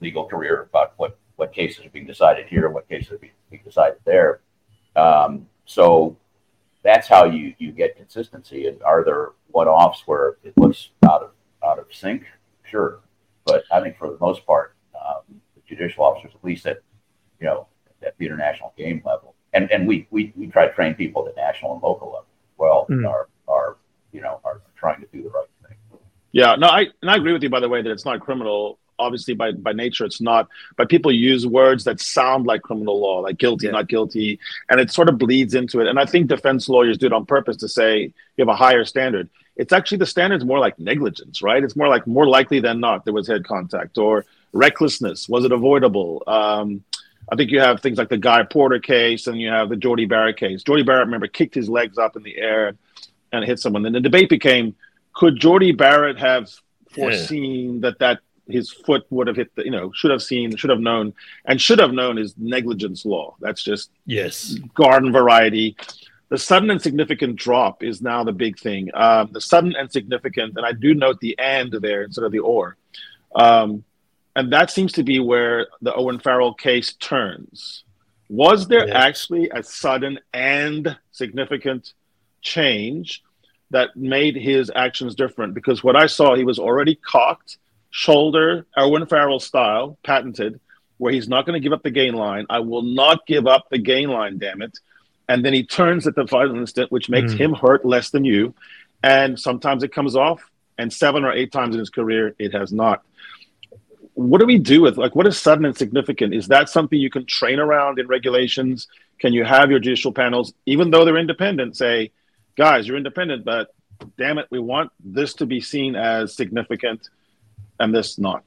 legal career about what what cases are being decided here and what cases are being, decided there. Um, so that's how you you get consistency. And are there one-offs where it looks out of out of sync? Sure, but I think for the most part, um, the judicial officers, at least at you know at the international game level, and and we we, we try to train people at the national and local level. Well, mm. are are you know are trying to do the right thing. Yeah, no, I and I agree with you. By the way, that it's not criminal obviously by by nature it's not but people use words that sound like criminal law like guilty yeah. not guilty and it sort of bleeds into it and i think defense lawyers do it on purpose to say you have a higher standard it's actually the standard's more like negligence right it's more like more likely than not there was head contact or recklessness was it avoidable um, I think you have things like the Guy Porter case, and you have the Jordy Barrett case. Jordy Barrett, remember, kicked his legs up in the air and hit someone. Then the debate became: Could Jordy Barrett have foreseen yeah. that that his foot would have hit the, you know, should have seen, should have known, and should have known is negligence law. That's just yes, garden variety. The sudden and significant drop is now the big thing. Um, the sudden and significant, and I do note the and there instead of the or. Um, and that seems to be where the Owen Farrell case turns. Was there actually a sudden and significant change that made his actions different? Because what I saw, he was already cocked shoulder, Owen Farrell style, patented, where he's not going to give up the gain line. I will not give up the gain line, damn it. And then he turns at the final instant, which makes mm. him hurt less than you. And sometimes it comes off, and seven or eight times in his career, it has not. What do we do with like what is sudden and significant? Is that something you can train around in regulations? Can you have your judicial panels, even though they're independent, say, guys, you're independent, but damn it, we want this to be seen as significant and this not?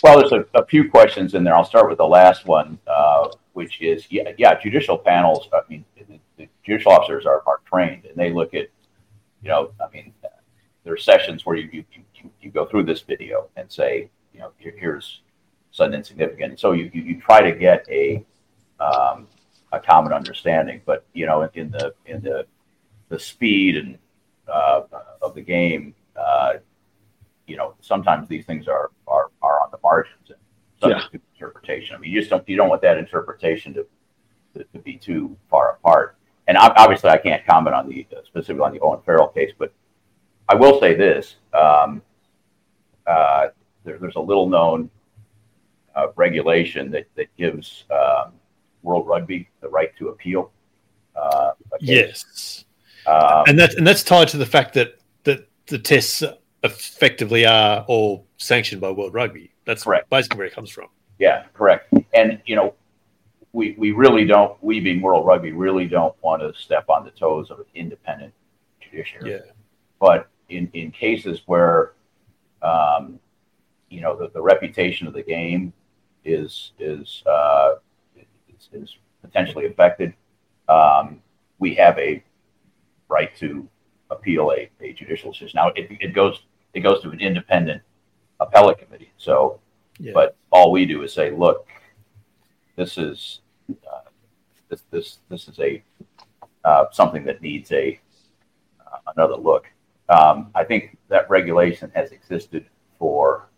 Well, there's a, a, few questions in there. I'll start with the last one, uh, which is yeah, yeah, judicial panels. I mean, the, judicial officers are, are trained, and they look at, you know, I mean, there are sessions where you, you you, you go through this video and say, you know, here, here's sudden insignificant. So you, you, you try to get a um, a common understanding, but you know, in, in the in the the speed and uh, of the game, uh, you know, sometimes these things are are, are on the margins and subject yeah. to interpretation. I mean, you just don't you don't want that interpretation to, to, to be too far apart. And obviously, I can't comment on the uh, specifically on the Owen Farrell case, but I will say this: um, uh, there, there's a little known uh, regulation that that gives um, World Rugby the right to appeal. Uh, yes, um, and that's and that's tied to the fact that that the tests effectively are all sanctioned by World Rugby. That's correct. basically where it comes from. Yeah, correct. And you know, we we really don't. We being World Rugby really don't want to step on the toes of an independent judiciary. Yeah. But in in cases where, um, you know, the, the reputation of the game is is uh, is, is potentially affected, um, we have a right to appeal a, a judicial decision. Now it, it goes it goes to an independent appellate committee. So, yeah. but all we do is say, look, this is uh, this this this is a uh, something that needs a uh, another look. Um, I think that regulation has existed for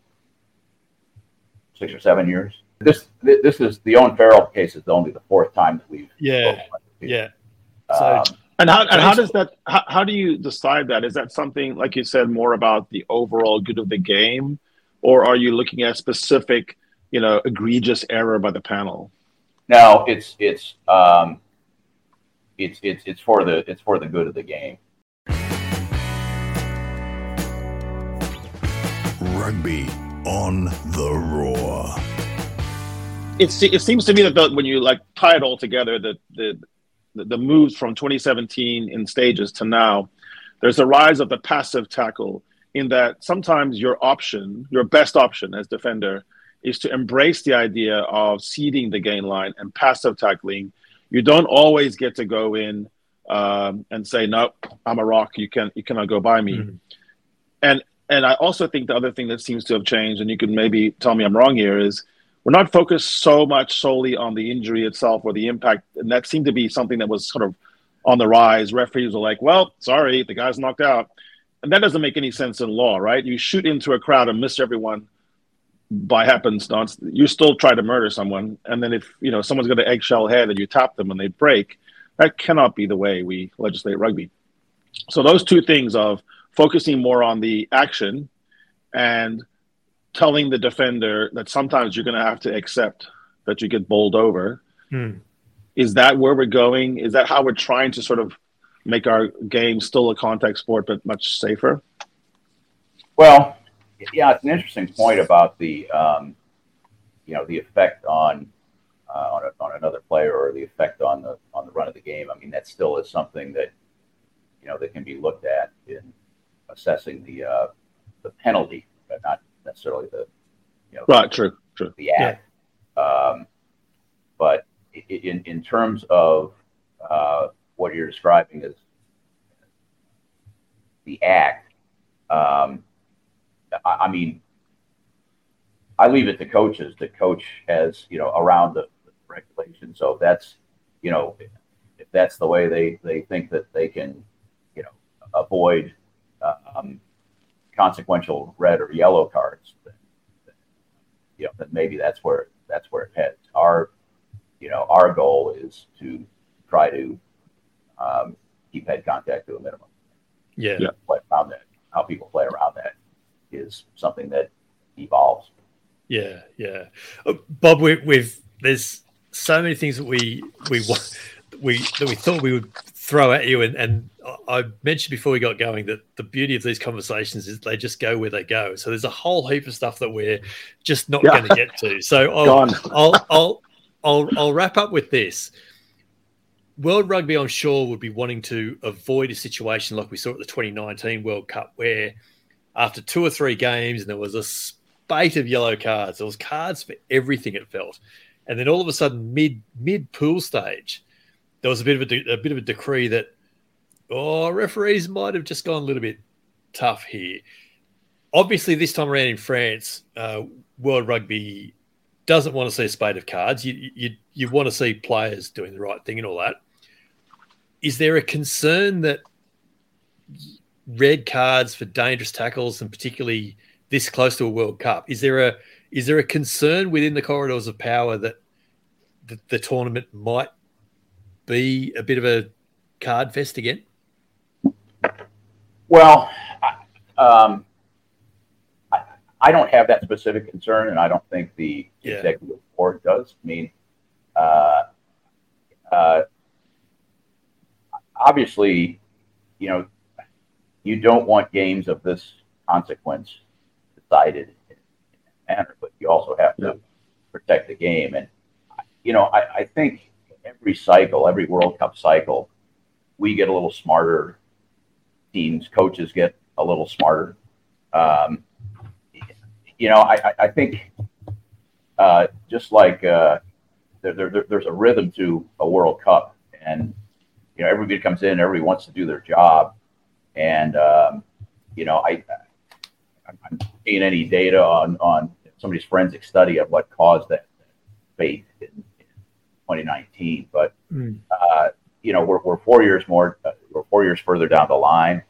six or seven years. This this is the Owen Farrell case is only the fourth time that we've yeah yeah. So, um, and how and how does that how, how do you decide that? Is that something like you said more about the overall good of the game, or are you looking at specific, you know, egregious error by the panel? No, it's it's um, it's it's it's for the it's for the good of the game. Rugby on the roar. It's, it seems to me that the, when you like tie it all together, that the the moves from 2017 in stages to now, there's a rise of the passive tackle in that sometimes your option, your best option as defender, is to embrace the idea of ceding the gain line and passive tackling. You don't always get to go in um, and say, "No, I'm a rock. You can you cannot go by me." Mm-hmm. And and I also think the other thing that seems to have changed, and you can maybe tell me I'm wrong here, is we're not focused so much solely on the injury itself or the impact, and that seemed to be something that was sort of on the rise. Referees were like, "Well, sorry, the guy's knocked out," and that doesn't make any sense in law, right? You shoot into a crowd and miss everyone by happenstance. You still try to murder someone, and then if you know someone's got an eggshell head and you tap them and they break, that cannot be the way we legislate rugby. So those two things of focusing more on the action and telling the defender that sometimes you're going to have to accept that you get bowled over. Hmm. Is that where we're going? Is that how we're trying to sort of make our game still a contact sport but much safer? Well, yeah, it's an interesting point about the um, you know the effect on uh, on, a, on another player or the effect on the on the run of the game. I mean, that still is something that you know that can be looked at in assessing the uh, the penalty, but not necessarily the you know right true true the act. Yeah. Um, but in in terms of uh, what you're describing as the act, um, I, I, mean, I leave it to coaches. The coach has you know around the, the regulation, so that's you know if that's the way they they think that they can you know avoid um, consequential red or yellow cards, then, then, you know, then maybe that's where that's where it heads. Our, you know, our goal is to try to um, keep head contact to a minimum. Yeah. yeah. Play around that, how people play around that is something that evolves. Yeah, yeah. Uh, Bob, we, we've there's so many things that we we we that we thought we would throw at you. And, and I mentioned before we got going that the beauty of these conversations is they just go where they go. So there's a whole heap of stuff that we're just not yeah. going to get to. So I'll, I'll, I'll, I'll, I'll wrap up with this. World Rugby, I'm sure, would be wanting to avoid a situation like we saw at the 2019 World Cup, where after two or three games, and there was a spate of yellow cards, there was cards for everything it felt, and then all of a sudden, mid mid pool stage, there was a bit of a, de- a bit of a decree that oh referees might have just gone a little bit tough here. Obviously, this time around in France, uh, World Rugby doesn't want to see a spate of cards. You, you you want to see players doing the right thing and all that. Is there a concern that red cards for dangerous tackles and particularly this close to a World Cup? Is there a is there a concern within the corridors of power that the, the tournament might be a bit of a card fest again? Well, I, um, I, I don't have that specific concern, and I don't think the yeah. executive board does. I mean, uh, uh, obviously, you know, you don't want games of this consequence decided in a manner, but you also have to yeah. protect the game. And, you know, I, I think every cycle, every World Cup cycle, we get a little smarter. Teams, coaches get a little smarter. Um, you know, I, I think uh, just like uh, there, there, there's a rhythm to a World Cup, and you know everybody comes in, everybody wants to do their job, and um, you know I I'm seeing any data on on somebody's forensic study of what caused that fate in, in 2019, but mm. uh, you know we're, we're four years more we're four years further down the line.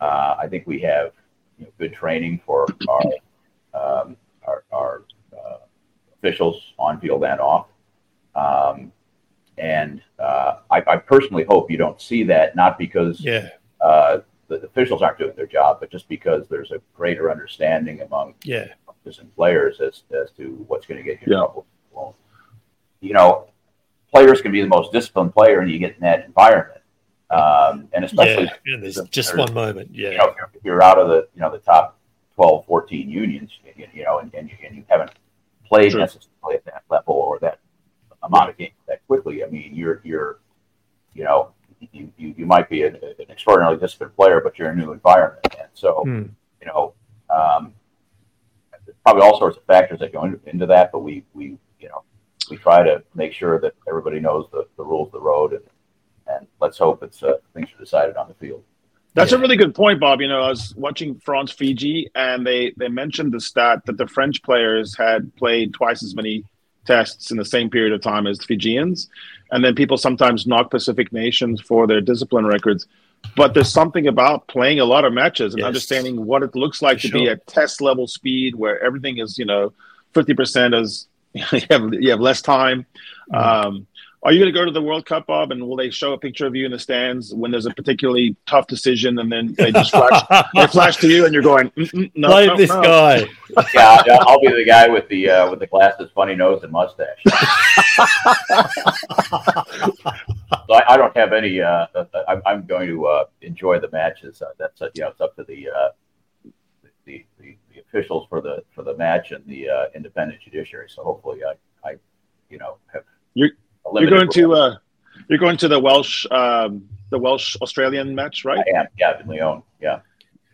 Uh, I think we have you know, good training for our um, our, our uh, officials on field and off. Um, and uh, I, I, personally hope you don't see that, not because yeah. uh, the, the, officials aren't doing their job, but just because there's a greater understanding among yeah. and players as, as to what's going to get you in trouble. Well, you know, players can be the most disciplined player, and you get in that environment. Um, and especially yeah, there's just one moment, yeah. You know, if you're, out of the you know the top 12, 14 unions, you, you know, and, and, you, and you haven't played sure. necessarily at that level or that amount of games that quickly. I mean, you're, you're, you know, you, you, you might be an, an extraordinarily disciplined player, but you're in a new environment. And so, hmm. you know, um, probably all sorts of factors that go into, into that, but we, we, you know, we try to make sure that everybody knows the, the rules of the road and, and let's hope it's uh, things are decided on the field. That's yeah. a really good point, Bob. You know, I was watching France Fiji, and they they mentioned the stat that the French players had played twice as many tests in the same period of time as the Fijians, and then people sometimes knock Pacific nations for their discipline records. But there's something about playing a lot of matches and yes. understanding what it looks like for to sure. be at test level speed, where everything is you know fifty percent as you have you have less time. Mm-hmm. Um, are you going to go to the World Cup, Bob? And will they show a picture of you in the stands when there's a particularly tough decision, and then they just flash, they flash to you, and you're going, no, Play no, this no. guy. Yeah, I'll be the guy with the uh, with the glasses, funny nose, and mustache. so I, I, don't have any. Uh, I'm, I'm, going to uh, enjoy the matches. Uh, that's uh, you know, it's up to the, uh, the, the the officials for the for the match and the independent judiciary. So hopefully, I I you know have. You're- you're going to uh, you're going to the Welsh um, the Welsh Australian match, right? I am. Yeah, in Lyon. Yeah,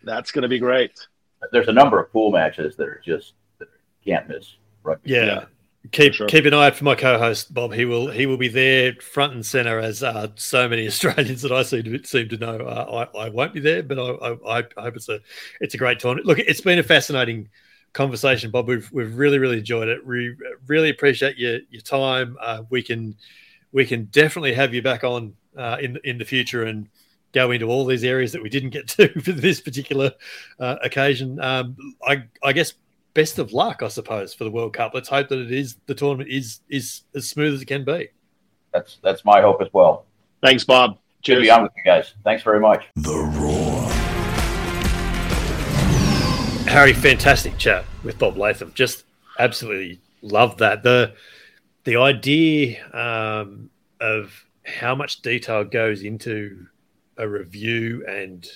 that's going to be great. There's a number of pool matches that are just that can't miss. Rugby. Yeah. yeah. Keep sure. keep an eye out for my co-host Bob. He will he will be there front and center as uh, so many Australians that I seem to seem to know. Uh, I, I won't be there, but I, I, I hope it's a it's a great tournament. Look, it's been a fascinating conversation, Bob. We've we've really really enjoyed it. We really appreciate your your time. Uh, we can we can definitely have you back on uh, in in the future and go into all these areas that we didn't get to for this particular uh, occasion. Um, I I guess best of luck, I suppose, for the World Cup. Let's hope that it is the tournament is is as smooth as it can be. That's that's my hope as well. Thanks, Bob. Cheers. Good to be on with you guys. Thanks very much. The Harry, fantastic chat with Bob Latham. Just absolutely loved that. The the idea um, of how much detail goes into a review and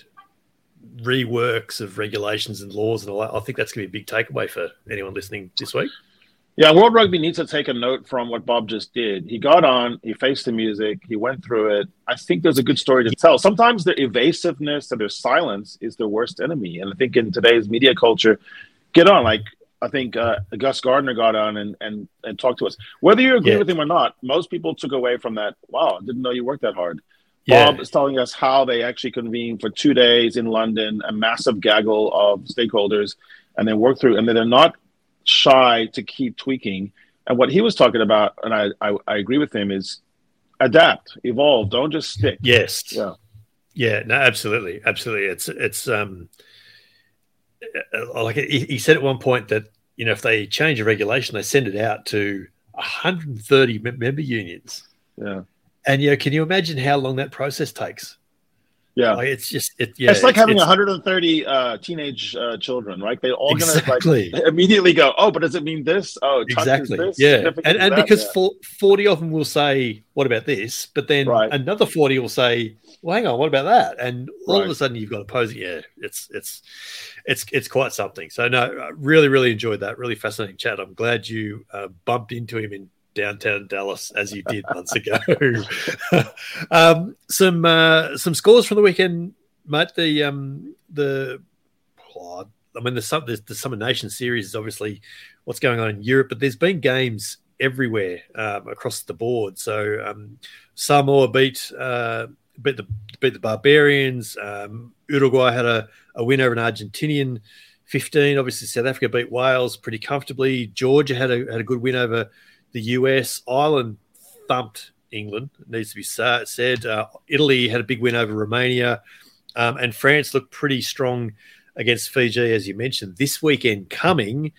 reworks of regulations and laws and all that. I think that's going to be a big takeaway for anyone listening this week. Yeah, World Rugby needs to take a note from what Bob just did. He got on, he faced the music, he went through it. I think there's a good story to tell. Sometimes the evasiveness and their silence is their worst enemy. And I think in today's media culture, get on. Like I think uh, Gus Gardner got on and, and and talked to us. Whether you agree yeah. with him or not, most people took away from that. Wow, I didn't know you worked that hard. Yeah. Bob is telling us how they actually convened for two days in London, a massive gaggle of stakeholders, and then work through. And they're not shy to keep tweaking. And what he was talking about, and I, I, I agree with him, is adapt, evolve. Don't just stick. Yes. Yeah. Yeah. No. Absolutely. Absolutely. It's it's um uh, like he, he said at one point that you know if they change a regulation, they send it out to 130 member unions. Yeah. And you know, can you imagine how long that process takes? Yeah, like it's just it, yeah, it's like it's, having it's, 130 uh, teenage uh, children, right? They all exactly. gonna like immediately go, oh, but does it mean this? Oh, exactly. This? Yeah, and, and because yeah. 40 of them will say, "What about this?" But then right. another 40 will say, "Well, hang on, what about that?" And all right. of a sudden, you've got a opposing. Yeah, it's it's it's it's quite something. So no, I really really enjoyed that. Really fascinating chat. I'm glad you uh, bumped into him in downtown Dallas as you did months ago. um, some uh, some scores from the weekend, mate. The um, the oh, I mean the, the the Summer Nation series is obviously what's going on in Europe, but there's been games everywhere um, across the board. So um, Samoa beat uh, beat the beat the Barbarians. Um, Uruguay had a, a win over an Argentinian. 15 obviously south africa beat wales pretty comfortably georgia had a, had a good win over the US. Ireland thumped England, it needs to be said. Uh, Italy had a big win over Romania. Um, and France looked pretty strong against Fiji, as you mentioned. This weekend coming,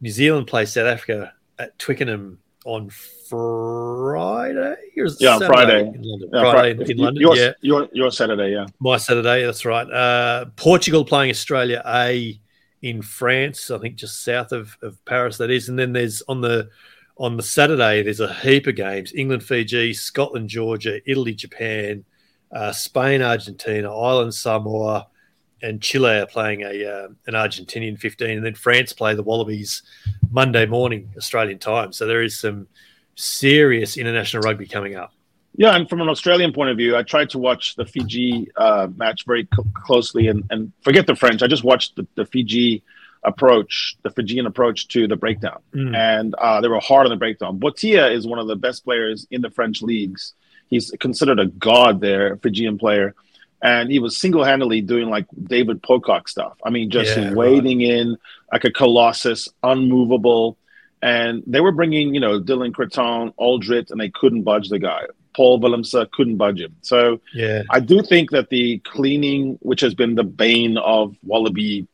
New Zealand plays South Africa at Twickenham on Friday. yeah, Friday. In London. Yeah, Friday in, in London. Your, yeah. your, your Saturday, yeah. My Saturday, that's right. Uh, Portugal playing Australia A in France, I think just south of, of Paris, that is. And then there's on the on the Saturday, there's a heap of games England, Fiji, Scotland, Georgia, Italy, Japan, uh, Spain, Argentina, Ireland, Samoa, and Chile are playing a uh, an Argentinian 15. And then France play the Wallabies Monday morning, Australian time. So there is some serious international rugby coming up. Yeah, and from an Australian point of view, I tried to watch the Fiji uh, match very cl- closely and, and forget the French. I just watched the, the Fiji approach, the Fijian approach to the breakdown, mm. and uh, they were hard on the breakdown. Botia is one of the best players in the French leagues. He's considered a god there, Fijian player, and he was single-handedly doing like David Pocock stuff. I mean, just yeah, wading right. in like a colossus, unmovable. And they were bringing, you know, Dylan Cretin, Alldritt, and they couldn't budge the guy. Paul Willemse couldn't budge him. So yeah, I do think that the cleaning, which has been the bane of Wallaby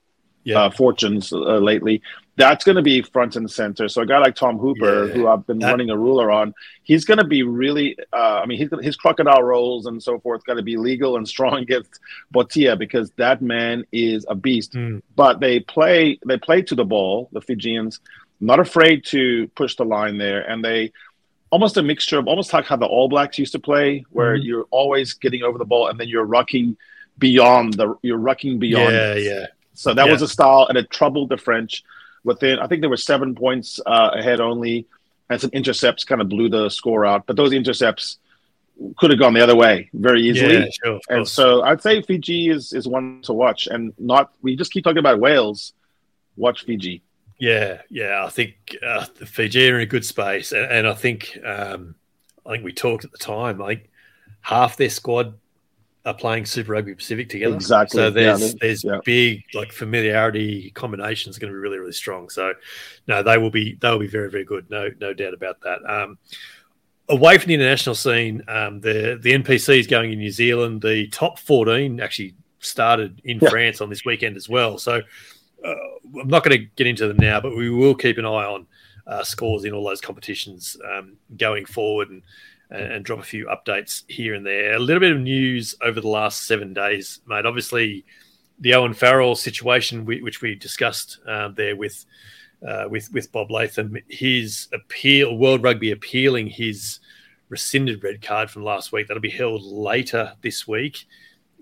yeah. uh, fortunes uh, lately. That's going to be front and center. So a guy like Tom Hooper, yeah. who I've been that, running a ruler on, he's going to be really. Uh, I mean, he's, his crocodile rolls and so forth got to be legal and strong against Botia because that man is a beast. Mm. But they play they play to the ball. The Fijians not afraid to push the line there, and they almost a mixture of almost like how the All Blacks used to play, where mm. you're always getting over the ball and then you're rucking beyond the you're rucking beyond. Yeah, yeah. So that yeah. was a style, and it troubled the French within. I think there were seven points uh, ahead only, and some intercepts kind of blew the score out. But those intercepts could have gone the other way very easily. Yeah, sure, and so I'd say Fiji is is one to watch, and not we just keep talking about Wales. Watch Fiji. Yeah, yeah. I think uh, Fiji are in a good space, and, and I think um, I think we talked at the time. Like half their squad are playing Super Rugby Pacific together. Exactly. So there's yeah, there's yeah. big like familiarity combinations going to be really really strong. So no, they will be they will be very very good. No no doubt about that. Um, away from the international scene, um, the the NPC is going in New Zealand. The top 14 actually started in yeah. France on this weekend as well. So uh, I'm not going to get into them now, but we will keep an eye on uh, scores in all those competitions um, going forward and and, and, drop a few updates here and there. A little bit of news over the last seven days, mate. Obviously, the Owen Farrell situation, which we discussed uh, there with uh, with with Bob Latham, his appeal, World Rugby appealing his rescinded red card from last week. That'll be held later this week.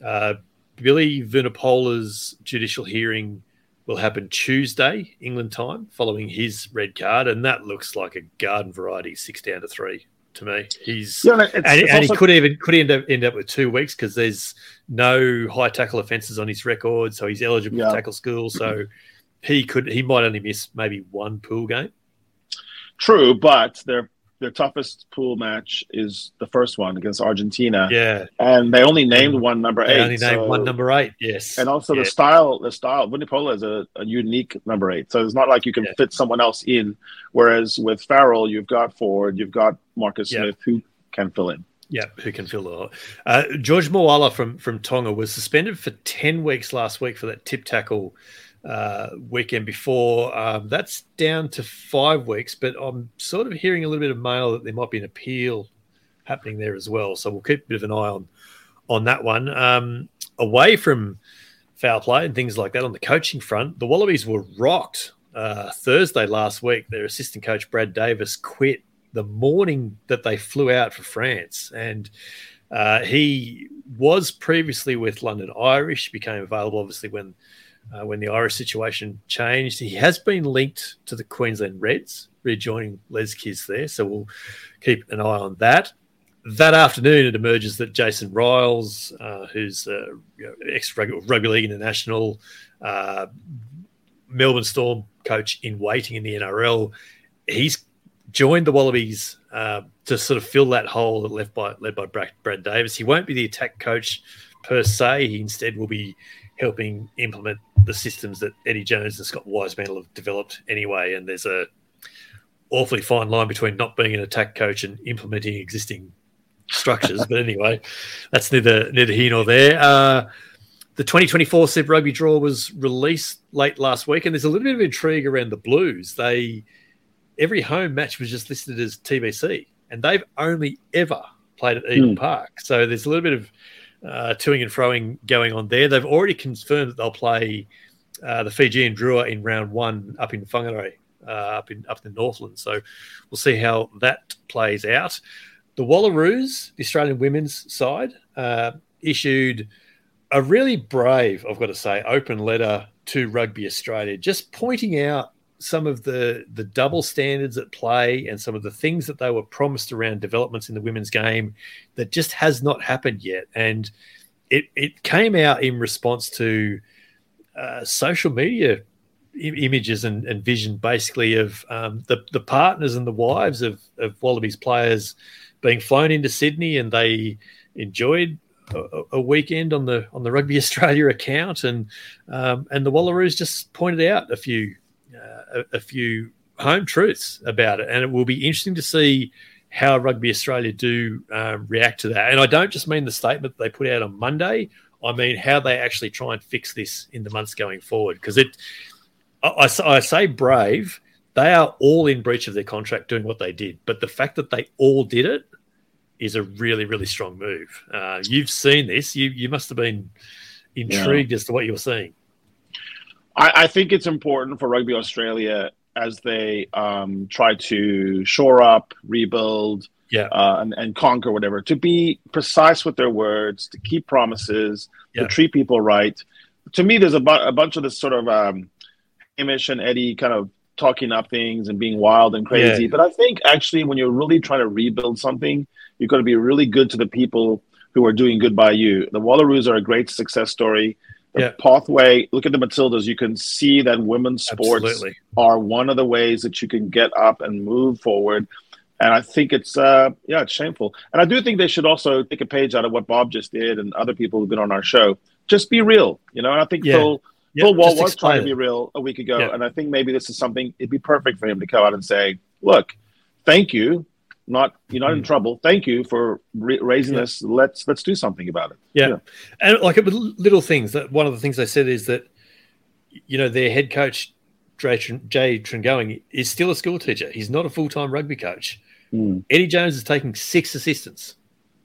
Uh, Billy Vunipola's judicial hearing will happen Tuesday, England time, following his red card, and that looks like a garden variety six down to three to me. He's yeah, it's, and, it's and also... he could even could end up end up with two weeks because there's no high tackle offences on his record, so he's eligible yeah. for tackle school. So he could he might only miss maybe one pool game. True, but they're their toughest pool match is the first one against Argentina. Yeah, and they only named one number they eight. Only named so, one number eight. Yes, and also yeah. the style. The style. Vunipola is a, a, unique number eight, so it's not like you can yeah. fit someone else in. Whereas with Farrell, you've got Ford, you've got Marcus yeah. Smith, who can fill in. Yeah, who can fill the uh, George Moala from from Tonga was suspended for ten weeks last week for that tip tackle uh, weekend before. Um, that's down to five weeks, but I'm sort of hearing a little bit of mail that there might be an appeal happening there as well. So we'll keep a bit of an eye on on that one. Um, away from foul play and things like that on the coaching front, the Wallabies were rocked uh, Thursday last week. Their assistant coach Brad Davis quit the morning that they flew out for France, and uh, he was previously with London Irish. Became available obviously when uh, when the Irish situation changed. He has been linked to the Queensland Reds, rejoining Les Kiss there. So we'll keep an eye on that. That afternoon, it emerges that Jason Ryles, uh, who's uh, you know, ex rugby league international, uh, Melbourne Storm coach in waiting in the NRL, he's joined the Wallabies uh, to sort of fill that hole that left by led by Brad Davis. He won't be the attack coach per se. He instead will be helping implement the systems that Eddie Jones and Scott Wiseman have developed anyway. And there's a awfully fine line between not being an attack coach and implementing existing structures. but anyway, that's neither neither here nor there. Uh, the 2024 Super Rugby draw was released late last week, and there's a little bit of intrigue around the Blues. They every home match was just listed as TBC, and they've only ever played at Eden mm. Park. So there's a little bit of uh, toing and froing going on there. They've already confirmed that they'll play uh, the Fijian Drua in round one up in Whangarei, uh, up in up in Northland. So we'll see how that plays out. The Wallaroos, the Australian women's side, uh, issued a really brave, I've got to say, open letter to Rugby Australia, just pointing out some of the the double standards at play and some of the things that they were promised around developments in the women's game that just has not happened yet. And it it came out in response to uh, social media images and, and, vision, basically of um, the the partners and the wives of of Wallabies players being flown into Sydney, and they enjoyed a, weekend on the on the Rugby Australia account, and um, and the Wallaroos just pointed out a few uh, a, a, few home truths about it, and it will be interesting to see how Rugby Australia do um, react to that. And I don't just mean the statement they put out on Monday. I mean how they actually try and fix this in the months going forward. Because it, I, I, I say brave. They are all in breach of their contract doing what they did, but the fact that they all did it is a really, really strong move. Uh, you've seen this. You you must have been intrigued yeah. as to what you were seeing. I, I, think it's important for Rugby Australia as they um, try to shore up, rebuild, yeah. Uh, and, and conquer whatever, to be precise with their words, to keep promises, yeah. to treat people right. To me, there's a, bu- a bunch of this sort of um, Hamish and Eddie kind of talking up things and being wild and crazy. Yeah. But I think actually, when you're really trying to rebuild something, You've got to be really good to the people who are doing good by you. The Wallaroos are a great success story. The yeah. pathway, look at the Matildas. You can see that women's sports Absolutely. are one of the ways that you can get up and move forward. And I think it's, uh, yeah, it's shameful. And I do think they should also take a page out of what Bob just did and other people who've been on our show. Just be real, you know. And I think yeah. Phil, yeah, Phil Waugh was trying it. to be real a week ago, yeah. and I think maybe this is something. It'd be perfect for him to come out and say, "Look, thank you not you're not in hmm. trouble. Thank you for re- raising yeah. this. Let's let's do something about it. Yeah, yeah. and like little things. That one of the things they said is that you know their head coach Jay, Jay Tregonning is still a school teacher. He's not a full time rugby coach. Mm. Eddie Jones is taking six assistants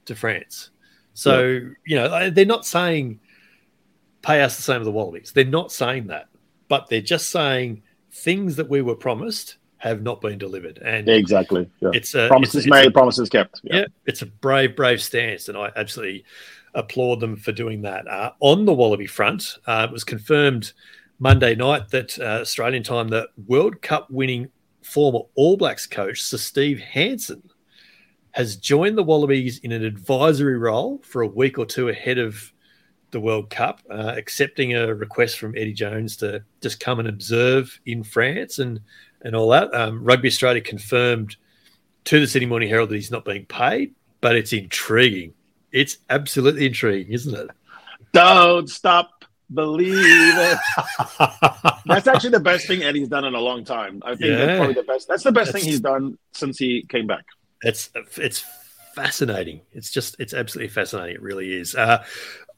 to France. So yeah. you know they're not saying pay us the same as the Wallabies. They're not saying that, but they're just saying things that we were promised have not been delivered. And exactly, yeah. it's a, promises it's, made, it's a, promises kept. Yeah. yeah. it's a brave, brave stance, and I absolutely applaud them for doing that. Uh, on the Wallaby front, uh, it was confirmed Monday night that uh, Australian time that World Cup winning former All Blacks coach Sir Steve Hansen has joined the Wallabies in an advisory role for a week or two ahead of the World Cup, uh, accepting a request from Eddie Jones to just come and observe in France and and all that. Um, Rugby Australia confirmed to the Sydney Morning Herald that he's not being paid, but it's intriguing. It's absolutely intriguing, isn't it? Don't stop believing. that's actually the best thing Eddie's done in a long time. I think yeah. that's probably the best. That's the best that's, thing he's done since he came back. It's it's fascinating. It's just it's absolutely fascinating. It really is. Uh,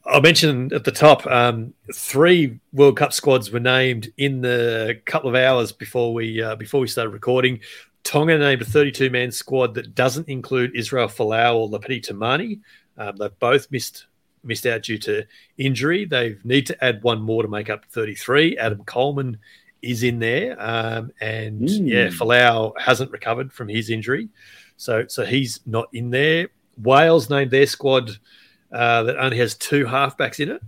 I mentioned at the top, um, three World Cup squads were named in the couple of hours before we uh, before we started recording. Tonga named a 32 man squad that doesn't include Israel Folau or Lopeti Timani. Um, they've both missed missed out due to injury. They need to add one more to make up 33. Adam Coleman is in there, um, and mm. yeah, Folau hasn't recovered from his injury, so so he's not in there. Wales named their squad uh, that only has two halfbacks in it,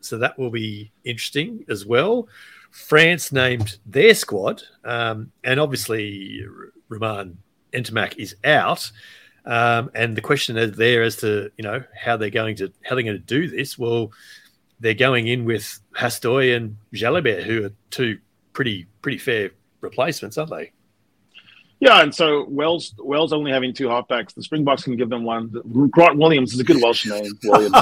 so that will be interesting as well. France named their squad, um, and obviously Romain Ntamack is out. Um, and the question is there as to you know how they're going to how they're going to do this. Well, they're going in with Hastoy and Jalibert, who are two pretty pretty fair replacements, aren't they? Yeah, and so Wales Wales only having two halfbacks. The Springboks can give them one. Grant Williams is a good Welsh name. Williams.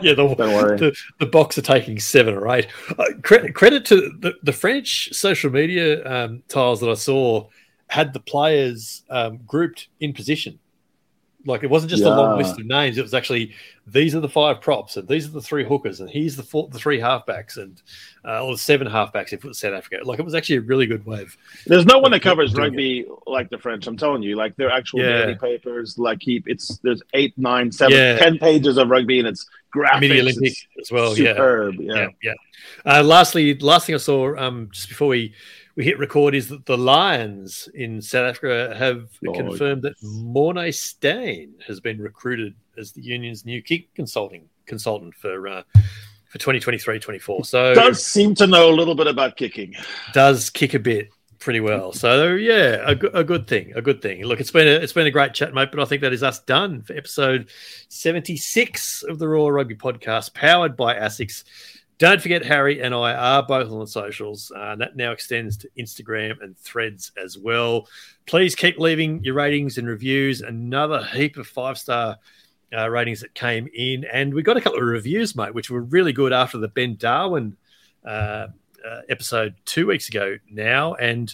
yeah, the, Don't worry. The, the Boks are taking seven or eight. Uh, credit, credit to the, the French social media um, tiles that I saw had the players um, grouped in position. Like it wasn't just yeah. a long list of names; it was actually these are the five props, and these are the three hookers, and here's the four, the three halfbacks, and uh, or the seven halfbacks if it was South Africa. Like it was actually a really good wave. There's no one that covers rugby it. like the French. I'm telling you, like their actual yeah. papers, like keep it's there's eight, nine, seven, yeah. ten pages of rugby, and it's graphics. Midi Olympique as well. Superb. Yeah, yeah. yeah. Uh, lastly, last thing I saw um, just before we we hit record is that the Lions in South Africa have oh, confirmed that Morné Steyn has been recruited as the union's new kick consulting consultant for uh, for 2023-24. So does seem to know a little bit about kicking. Does kick a bit pretty well. So yeah, a, a good thing, a good thing. Look, it's been a it's been a great chat, mate. But I think that is us done for episode 76 of the Roar Rugby Podcast, powered by ASICS. Don't forget, Harry and I are both on socials. Uh, that now extends to Instagram and threads as well. Please keep leaving your ratings and reviews. Another heap of five star uh, ratings that came in. And we got a couple of reviews, mate, which were really good after the Ben Darwin uh, uh episode two weeks ago now. And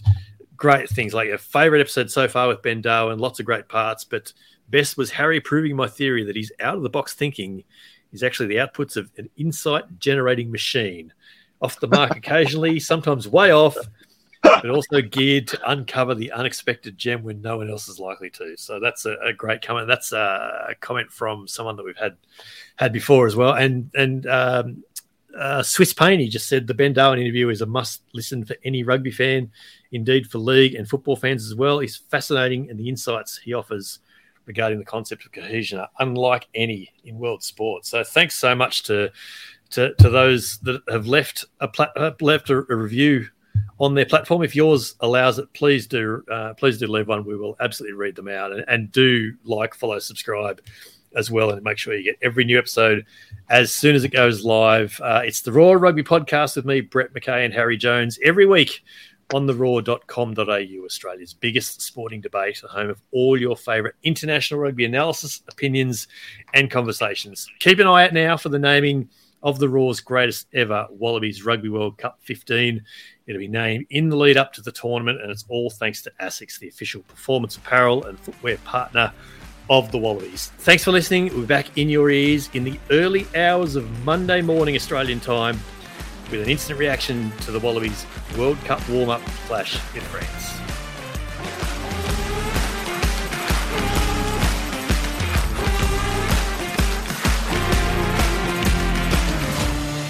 great things like a favorite episode so far with Ben Darwin, lots of great parts. But best was Harry proving my theory that he's out of the box thinking is actually the outputs of an insight generating machine. Off the mark occasionally, sometimes way off, but also geared to uncover the unexpected gem when no one else is likely to. So that's a, a great comment. That's a, comment from someone that we've had had before as well. And and um, uh, Swiss Painey just said the Ben Darwin interview is a must listen for any rugby fan, indeed for league and football fans as well. He's fascinating, and the insights he offers regarding the concept of cohesion are unlike any in world sport. So thanks so much to to, to those that have left a uh, left a, a, review on their platform. If yours allows it, please do uh, please do leave one. We will absolutely read them out and, and do like, follow, subscribe as well, and make sure you get every new episode as soon as it goes live. Uh, it's the Roar Rugby Podcast with me, Brett McKay and Harry Jones, every week on the roar.com.au, Australia's biggest sporting debate, the home of all your favourite international rugby analysis, opinions, and conversations. Keep an eye out now for the naming of the Roar's greatest ever Wallabies Rugby World Cup 15. It'll be named in the lead up to the tournament, and it's all thanks to ASICS, the official performance apparel and footwear partner of the Wallabies. Thanks for listening. We'll be back in your ears in the early hours of Monday morning Australian time with an instant reaction to the Wallabies World Cup warm up clash in France.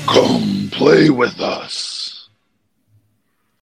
Come play with us.